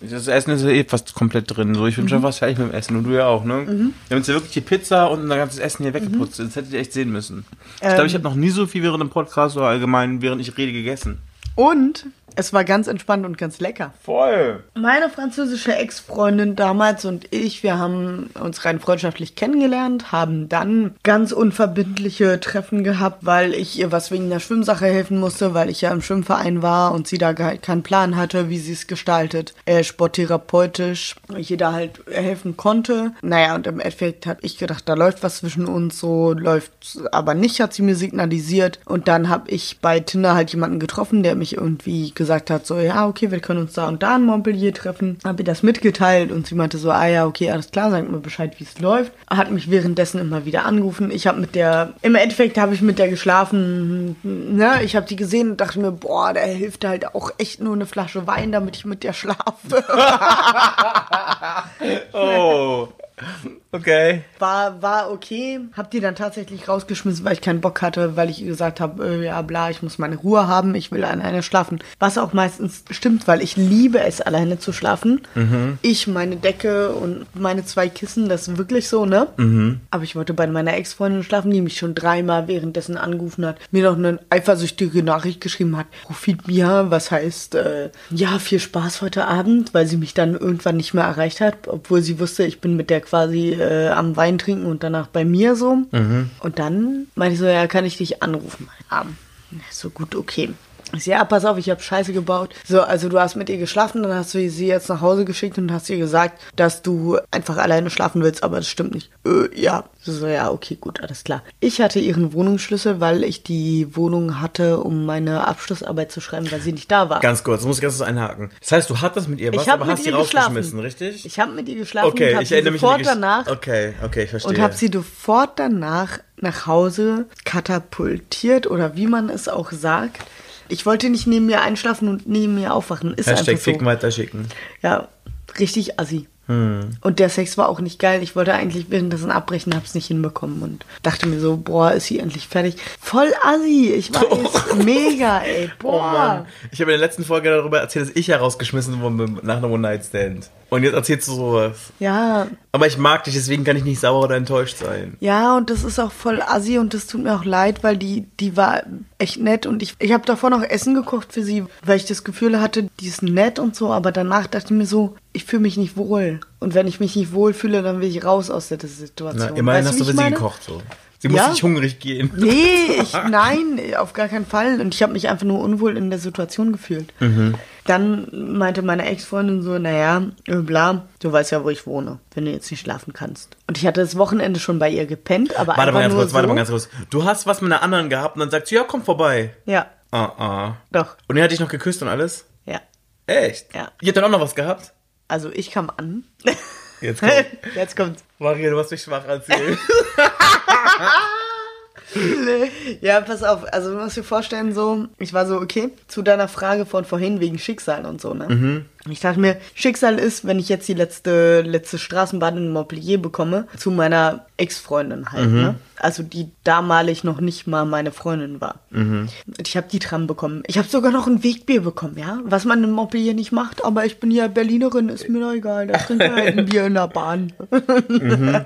Das Essen ist ja eh fast komplett drin. So, ich bin schon fast fertig mit dem Essen und du ja auch, ne? Wir haben jetzt ja wirklich die Pizza und unser ganzes Essen hier weggeputzt. Das hättet ihr echt sehen müssen. Ich glaube, ich habe noch nie so viel während dem Podcast oder allgemein während ich rede gegessen. Und es war ganz entspannt und ganz lecker. Voll. Meine französische Ex-Freundin damals und ich, wir haben uns rein freundschaftlich kennengelernt, haben dann ganz unverbindliche Treffen gehabt, weil ich ihr was wegen der Schwimmsache helfen musste, weil ich ja im Schwimmverein war und sie da keinen Plan hatte, wie sie es gestaltet. Äh, sporttherapeutisch, ich ihr da halt helfen konnte. Naja, und im Endeffekt habe ich gedacht, da läuft was zwischen uns, so läuft aber nicht, hat sie mir signalisiert. Und dann habe ich bei Tinder halt jemanden getroffen, der mich irgendwie gesagt hat, so, ja, okay, wir können uns da und da in Montpellier treffen. Habe ihr das mitgeteilt und sie meinte so, ah ja, okay, alles klar, sag mir Bescheid, wie es läuft. Hat mich währenddessen immer wieder angerufen. Ich habe mit der, im Endeffekt habe ich mit der geschlafen, ne, ich habe die gesehen und dachte mir, boah, der hilft halt auch echt nur eine Flasche Wein, damit ich mit der schlafe. Oh. Okay. War, war okay. Hab die dann tatsächlich rausgeschmissen, weil ich keinen Bock hatte, weil ich ihr gesagt habe, äh, ja bla, ich muss meine Ruhe haben, ich will alleine schlafen. Was auch meistens stimmt, weil ich liebe es, alleine zu schlafen. Ich, meine Decke und meine zwei Kissen, das ist wirklich so, ne? Aber ich wollte bei meiner Ex-Freundin schlafen, die mich schon dreimal währenddessen angerufen hat, mir noch eine eifersüchtige Nachricht geschrieben hat. Rufit mir, was heißt, äh, ja, viel Spaß heute Abend, weil sie mich dann irgendwann nicht mehr erreicht hat, obwohl sie wusste, ich bin mit der quasi äh, am Wein trinken und danach bei mir so. Und dann meinte ich so, ja, kann ich dich anrufen? Ja, So gut, okay. Ich so, ja, pass auf, ich habe Scheiße gebaut. So, also du hast mit ihr geschlafen, dann hast du sie jetzt nach Hause geschickt und hast ihr gesagt, dass du einfach alleine schlafen willst, aber das stimmt nicht. Äh, ja. So, ja, okay, gut, alles klar. Ich hatte ihren Wohnungsschlüssel, weil ich die Wohnung hatte, um meine Abschlussarbeit zu schreiben, weil sie nicht da war. Ganz kurz, muss ich ganz kurz einhaken. Das heißt, du hattest mit ihr was, aber mit hast ihr sie rausgeschmissen, geschlafen. richtig? Ich habe mit ihr geschlafen okay, und habe ich sie erinnere mich an sofort danach Okay, okay, ich verstehe. und habe sie sofort danach nach Hause katapultiert oder wie man es auch sagt. Ich wollte nicht neben mir einschlafen und neben mir aufwachen. Ist Hashtag einfach so. ficken weiterschicken. Ja, richtig assi. Hm. Und der Sex war auch nicht geil. Ich wollte eigentlich währenddessen abbrechen, hab's nicht hinbekommen und dachte mir so, boah, ist sie endlich fertig. Voll assi, ich weiß. Mega, ey. Oh Boah. Mann. Ich habe in der letzten Folge darüber erzählt, dass ich herausgeschmissen wurde nach einem One-Night-Stand. Und jetzt erzählst du sowas. ja, Aber ich mag dich, deswegen kann ich nicht sauer oder enttäuscht sein. Ja, und das ist auch voll assi und das tut mir auch leid, weil die, die war echt nett und ich, ich habe davor noch Essen gekocht für sie, weil ich das Gefühl hatte, die ist nett und so, aber danach dachte ich mir so, ich fühle mich nicht wohl. Und wenn ich mich nicht wohl fühle, dann will ich raus aus der Situation. Na, immerhin Weißt hast du für sie gekocht. So. Sie muss Ja? nicht hungrig gehen. Nee, ich, nein, auf gar keinen Fall. Und ich habe mich einfach nur unwohl in der Situation gefühlt. Mhm. Dann meinte meine Ex-Freundin so, naja, äh, bla, du weißt ja, wo ich wohne, wenn du jetzt nicht schlafen kannst. Und ich hatte das Wochenende schon bei ihr gepennt, aber Warte mal ganz kurz, warte so. mal ganz kurz. Du hast was mit einer anderen gehabt und dann sagt sie, ja, komm vorbei. Ja, Ah, ah. doch, Und er hat dich noch geküsst und alles? ja. Echt? Ja. Ihr habt dann auch noch was gehabt? Also ich kam an. Jetzt kommt. Jetzt kommt's. Maria, du hast mich schwach erzählt. Ja, pass auf, also du musst dir vorstellen, so, ich war so, okay, zu deiner Frage von vorhin wegen Schicksal und so, ne? Ich dachte mir, Schicksal ist, wenn ich jetzt die letzte, letzte Straßenbahn in Montpellier bekomme, zu meiner Ex-Freundin halt, ne? Also die damalig noch nicht mal meine Freundin war. Und ich habe die Tram bekommen. Ich habe sogar noch ein Wegbier bekommen, ja? Was man in Montpellier nicht macht, aber ich bin ja Berlinerin, ist mir doch egal, da trinken wir halt ein Bier in der Bahn.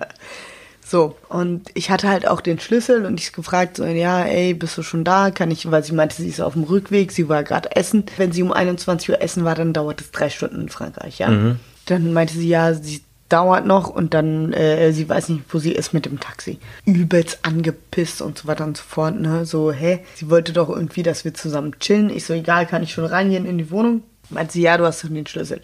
So, und ich hatte halt auch den Schlüssel und ich gefragt, so, ja, ey, bist du schon da? Kann ich, weil sie meinte, sie ist auf dem Rückweg, sie war gerade essen. Wenn sie um 21 Uhr essen war, dann dauert es drei Stunden in Frankreich, ja. Dann meinte sie, ja, sie dauert noch und dann, äh, sie weiß nicht, wo sie ist mit dem Taxi. Übelst angepisst und so weiter und so fort, ne? So, hä, sie wollte doch irgendwie, dass wir zusammen chillen. Ich so, egal, kann ich schon reingehen in die Wohnung? Meint sie, ja, du hast doch den Schlüssel.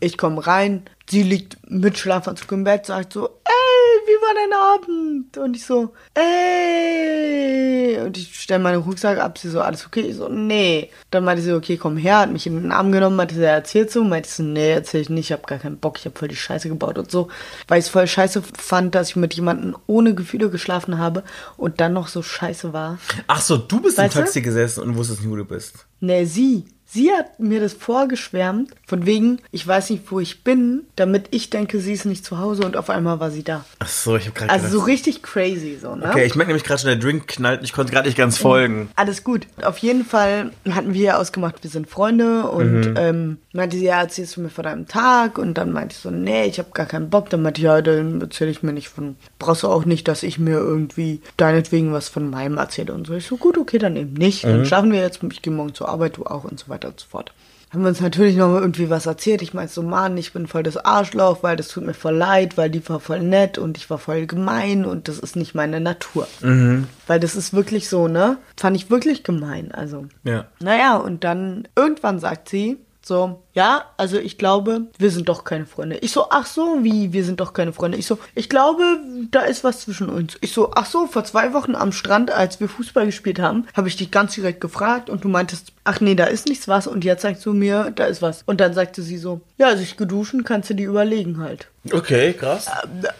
Ich komme rein, sie liegt mit Schlafanzug im Bett, sagt so, ey, wie war dein Abend? Und ich so, ey. Und ich stelle meinen Rucksack ab, sie so, alles okay? Ich so, nee. Dann meinte sie, okay, komm her, hat mich in den Arm genommen, meinte sie, erzählt so. Meinte sie, nee, erzähl ich nicht, ich hab gar keinen Bock, ich hab voll die Scheiße gebaut und so. Weil ich es voll scheiße fand, dass ich mit jemandem ohne Gefühle geschlafen habe und dann noch so scheiße war. Ach so, du bist Weißt du? im Taxi gesessen und wusstest nicht, wo du bist. Nee, sie. Sie hat mir das vorgeschwärmt, von wegen, ich weiß nicht, wo ich bin, damit ich denke, sie ist nicht zu Hause und auf einmal war sie da. Ach so, ich habe gerade Also so gedacht. richtig crazy, so, ne? Okay, ich merke nämlich gerade schon, der Drink knallt ich konnte gerade nicht ganz folgen. Alles gut. Auf jeden Fall hatten wir ja ausgemacht, wir sind Freunde und Mhm. ähm, meinte sie, ja, erzählst du mir von deinem Tag? Und dann meinte ich so, nee, ich habe gar keinen Bock. Dann meinte ich, ja, dann erzähle ich mir nicht von, brauchst du auch nicht, dass ich mir irgendwie deinetwegen was von meinem erzähle und so. Ich so, gut, okay, dann eben nicht. Mhm. Dann schlafen wir jetzt, ich gehe morgen zur Arbeit, du auch und so weiter und so fort. Haben wir uns natürlich noch mal irgendwie was erzählt. Ich meinte so, Mann, ich bin voll das Arschloch, weil das tut mir voll leid, weil die war voll nett und ich war voll gemein und das ist nicht meine Natur. Weil das ist wirklich so, ne? Fand ich wirklich gemein. Also, Ja. naja, und dann irgendwann sagt sie so, ja, also ich glaube, wir sind doch keine Freunde. Ich so, ach so, wie, wir sind doch keine Freunde. Ich so, ich glaube, da ist was zwischen uns. Ich so, ach so, vor zwei Wochen am Strand, als wir Fußball gespielt haben, habe ich dich ganz direkt gefragt und du meintest, ach nee, da ist nichts was und jetzt sagst du mir, da ist was. Und dann sagte sie so, ja, sich geduschen kannst du dir überlegen halt. Okay, krass.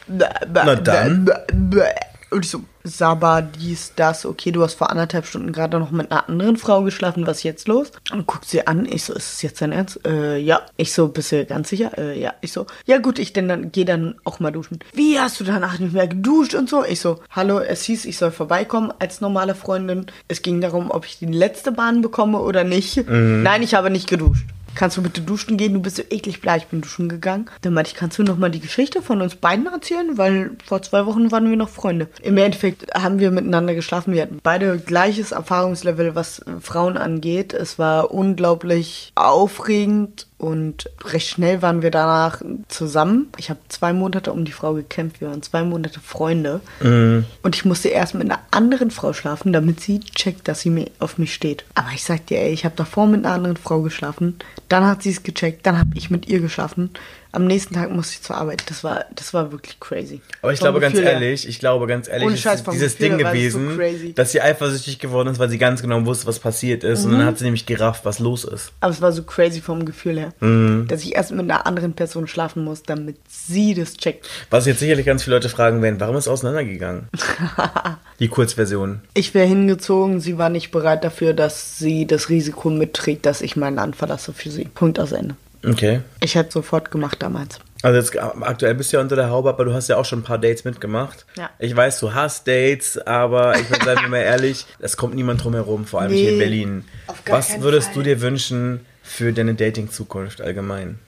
Na dann. Und ich so, Saba, dies, das, okay, du hast vor anderthalb Stunden gerade noch mit einer anderen Frau geschlafen, was ist jetzt los? Und guckt sie an, ich so, ist es jetzt dein Ernst? Äh, ja. Ich so, bist du ganz sicher? Äh, ja. Ich so, ja gut, ich denn dann, geh dann auch mal duschen. Wie, hast du danach nicht mehr geduscht und so? Ich so, hallo, es hieß, ich soll vorbeikommen als normale Freundin. Es ging darum, ob ich die letzte Bahn bekomme oder nicht. Nein, ich habe nicht geduscht. Kannst du bitte duschen gehen? Du bist so eklig bla, ich bin duschen gegangen. Dann meinte ich, kannst du noch mal die Geschichte von uns beiden erzählen? Weil vor zwei Wochen waren wir noch Freunde. Im Endeffekt haben wir miteinander geschlafen. Wir hatten beide gleiches Erfahrungslevel, was Frauen angeht. Es war unglaublich aufregend und recht schnell waren wir danach zusammen. Ich habe zwei Monate um die Frau gekämpft. Wir waren zwei Monate Freunde. Und ich musste erst mit einer anderen Frau schlafen, damit sie checkt, dass sie mir auf mich steht. Aber ich sag dir, ey, ich habe davor mit einer anderen Frau geschlafen. Dann hat sie es gecheckt. Dann habe ich mit ihr geschlafen. Am nächsten Tag musste ich zur Arbeit. Das war, das war wirklich crazy. Aber ich glaube ganz Gefühl her. ehrlich, ich glaube ganz ehrlich, Scheiß, ist vom dieses Gefühl Ding so gewesen, crazy. dass sie eifersüchtig geworden ist, weil sie ganz genau wusste, was passiert ist. Und Mhm. dann hat sie nämlich gerafft, was los ist. Aber es war so crazy vom Gefühl her, Mhm. dass ich erst mit einer anderen Person schlafen muss, damit sie das checkt. Was jetzt sicherlich ganz viele Leute fragen werden, warum ist es auseinandergegangen? Die Kurzversion. Ich wäre hingezogen, sie war nicht bereit dafür, dass sie das Risiko mitträgt, dass ich mein Land verlasse für sie. Punkt aus Ende. Okay. Ich hätte sofort gemacht damals. Also jetzt aktuell bist du ja unter der Haube, aber du hast ja auch schon ein paar Dates mitgemacht. Ja. Ich weiß, du hast Dates, aber ich würde sagen, mal ehrlich, es kommt niemand drum herum, vor allem hier in Nee, Berlin. auf gar Was würdest Fall. du dir wünschen für deine Dating-Zukunft allgemein?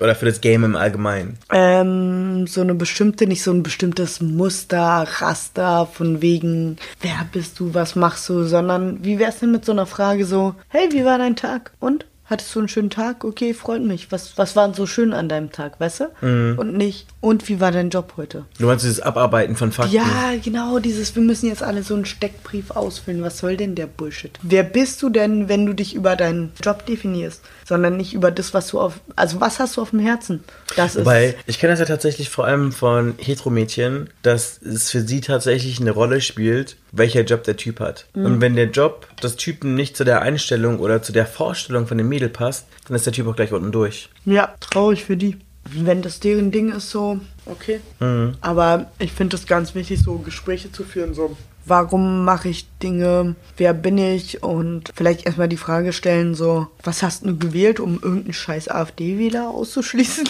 Oder für das Game im Allgemeinen? Ähm, so eine bestimmte, nicht so ein bestimmtes Muster, Raster von wegen, wer bist du, was machst du, sondern wie wär's denn mit so einer Frage so, hey, wie war dein Tag? Und? Hattest du einen schönen Tag? Okay, freut mich. Was, was war denn so schön an deinem Tag, weißt du? Mhm. Und nicht, und wie war dein Job heute? Du meinst dieses Abarbeiten von Fakten? Ja, genau, dieses, wir müssen jetzt alle so einen Steckbrief ausfüllen. Was soll denn der Bullshit? Wer bist du denn, wenn du dich über deinen Job definierst? Sondern nicht über das, was du auf, also was hast du auf dem Herzen? Das ist, Weil ich kenne das ja tatsächlich vor allem von Heteromädchen, dass es für sie tatsächlich eine Rolle spielt, welcher Job der Typ hat. Mhm. Und wenn der Job des Typen nicht zu der Einstellung oder zu der Vorstellung von dem Mädel passt, dann ist der Typ auch gleich unten durch. ja, traurig für die. Wenn das deren Ding ist, so, okay. Mhm. Aber ich finde es ganz wichtig, so Gespräche zu führen, so, warum mache ich Dinge, wer bin ich und vielleicht erstmal die Frage stellen, so, was hast du gewählt, um irgendeinen scheiß AfD-Wähler auszuschließen?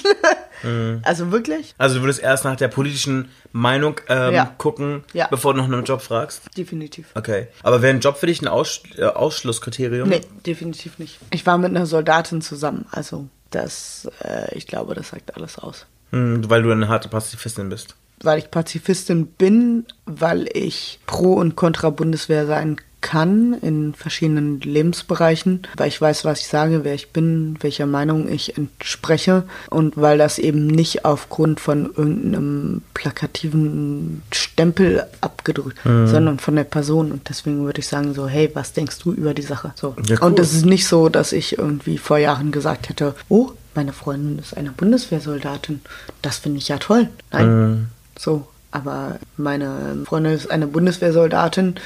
Also wirklich? Also du würdest erst nach der politischen Meinung ähm, Ja. gucken, Ja. bevor du nach einem Job fragst? Definitiv. Okay. Aber wäre ein Job für dich ein Aus äh, Ausschlusskriterium? Nee, definitiv nicht. Ich war mit einer Soldatin zusammen, also das, äh, ich glaube, das sagt alles aus. Hm, weil du eine harte Pazifistin bist. Weil ich Pazifistin bin, weil ich pro und kontra Bundeswehr sein kann in verschiedenen Lebensbereichen, weil ich weiß, was ich sage, wer ich bin, welcher Meinung ich entspreche und weil das eben nicht aufgrund von irgendeinem plakativen Stempel abgedrückt, sondern von der Person und deswegen würde ich sagen so, hey, was denkst du über die Sache? So. Ja, cool. Und es ist nicht so, dass ich irgendwie vor Jahren gesagt hätte, oh, meine Freundin ist eine Bundeswehrsoldatin. Das finde ich ja toll. Nein. So, aber meine Freundin ist eine Bundeswehrsoldatin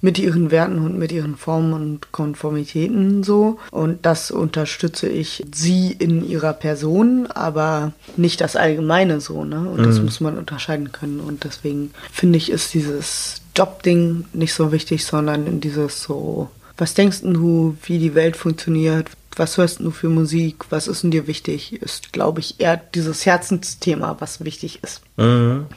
mit ihren Werten und mit ihren Formen und Konformitäten so. Und das unterstütze ich sie in ihrer Person, aber nicht das Allgemeine so, ne? Und das muss man unterscheiden können. Und deswegen finde ich, ist dieses Jobding nicht so wichtig, sondern in dieses so, was denkst du, wie die Welt funktioniert? Was hörst du für Musik? Was ist denn dir wichtig? Ist, glaube ich, eher dieses Herzensthema, was wichtig ist.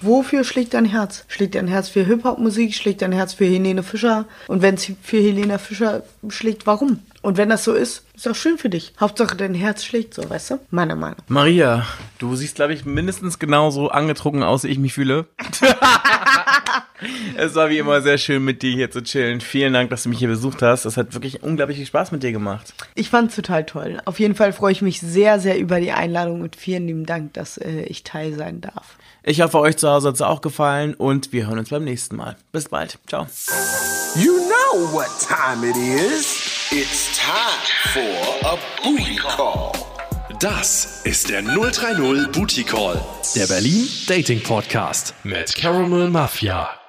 Wofür schlägt dein Herz? Schlägt dein Herz für Hip-Hop-Musik? Schlägt dein Herz für Helene Fischer? Und wenn es für Helene Fischer schlägt, warum? Und wenn das so ist, ist auch schön für dich. Hauptsache dein Herz schlägt so, weißt du? Meiner Meinung. Maria, du siehst, glaube ich, mindestens genauso angetrunken aus, wie ich mich fühle. es war wie immer sehr schön, mit dir hier zu chillen. Vielen Dank, dass du mich hier besucht hast. Das hat wirklich unglaublich viel Spaß mit dir gemacht. Ich fand's total toll. Auf jeden Fall freue ich mich sehr, sehr über die Einladung und vielen lieben Dank, dass äh, ich Teil sein darf. Ich hoffe, euch zu Hause hat es auch gefallen und wir hören uns beim nächsten Mal. Bis bald. Ciao. You know what time it is. It's time for a booty call. Das ist der 030 Booty Call, der Berlin Dating Podcast mit Caramel Mafia.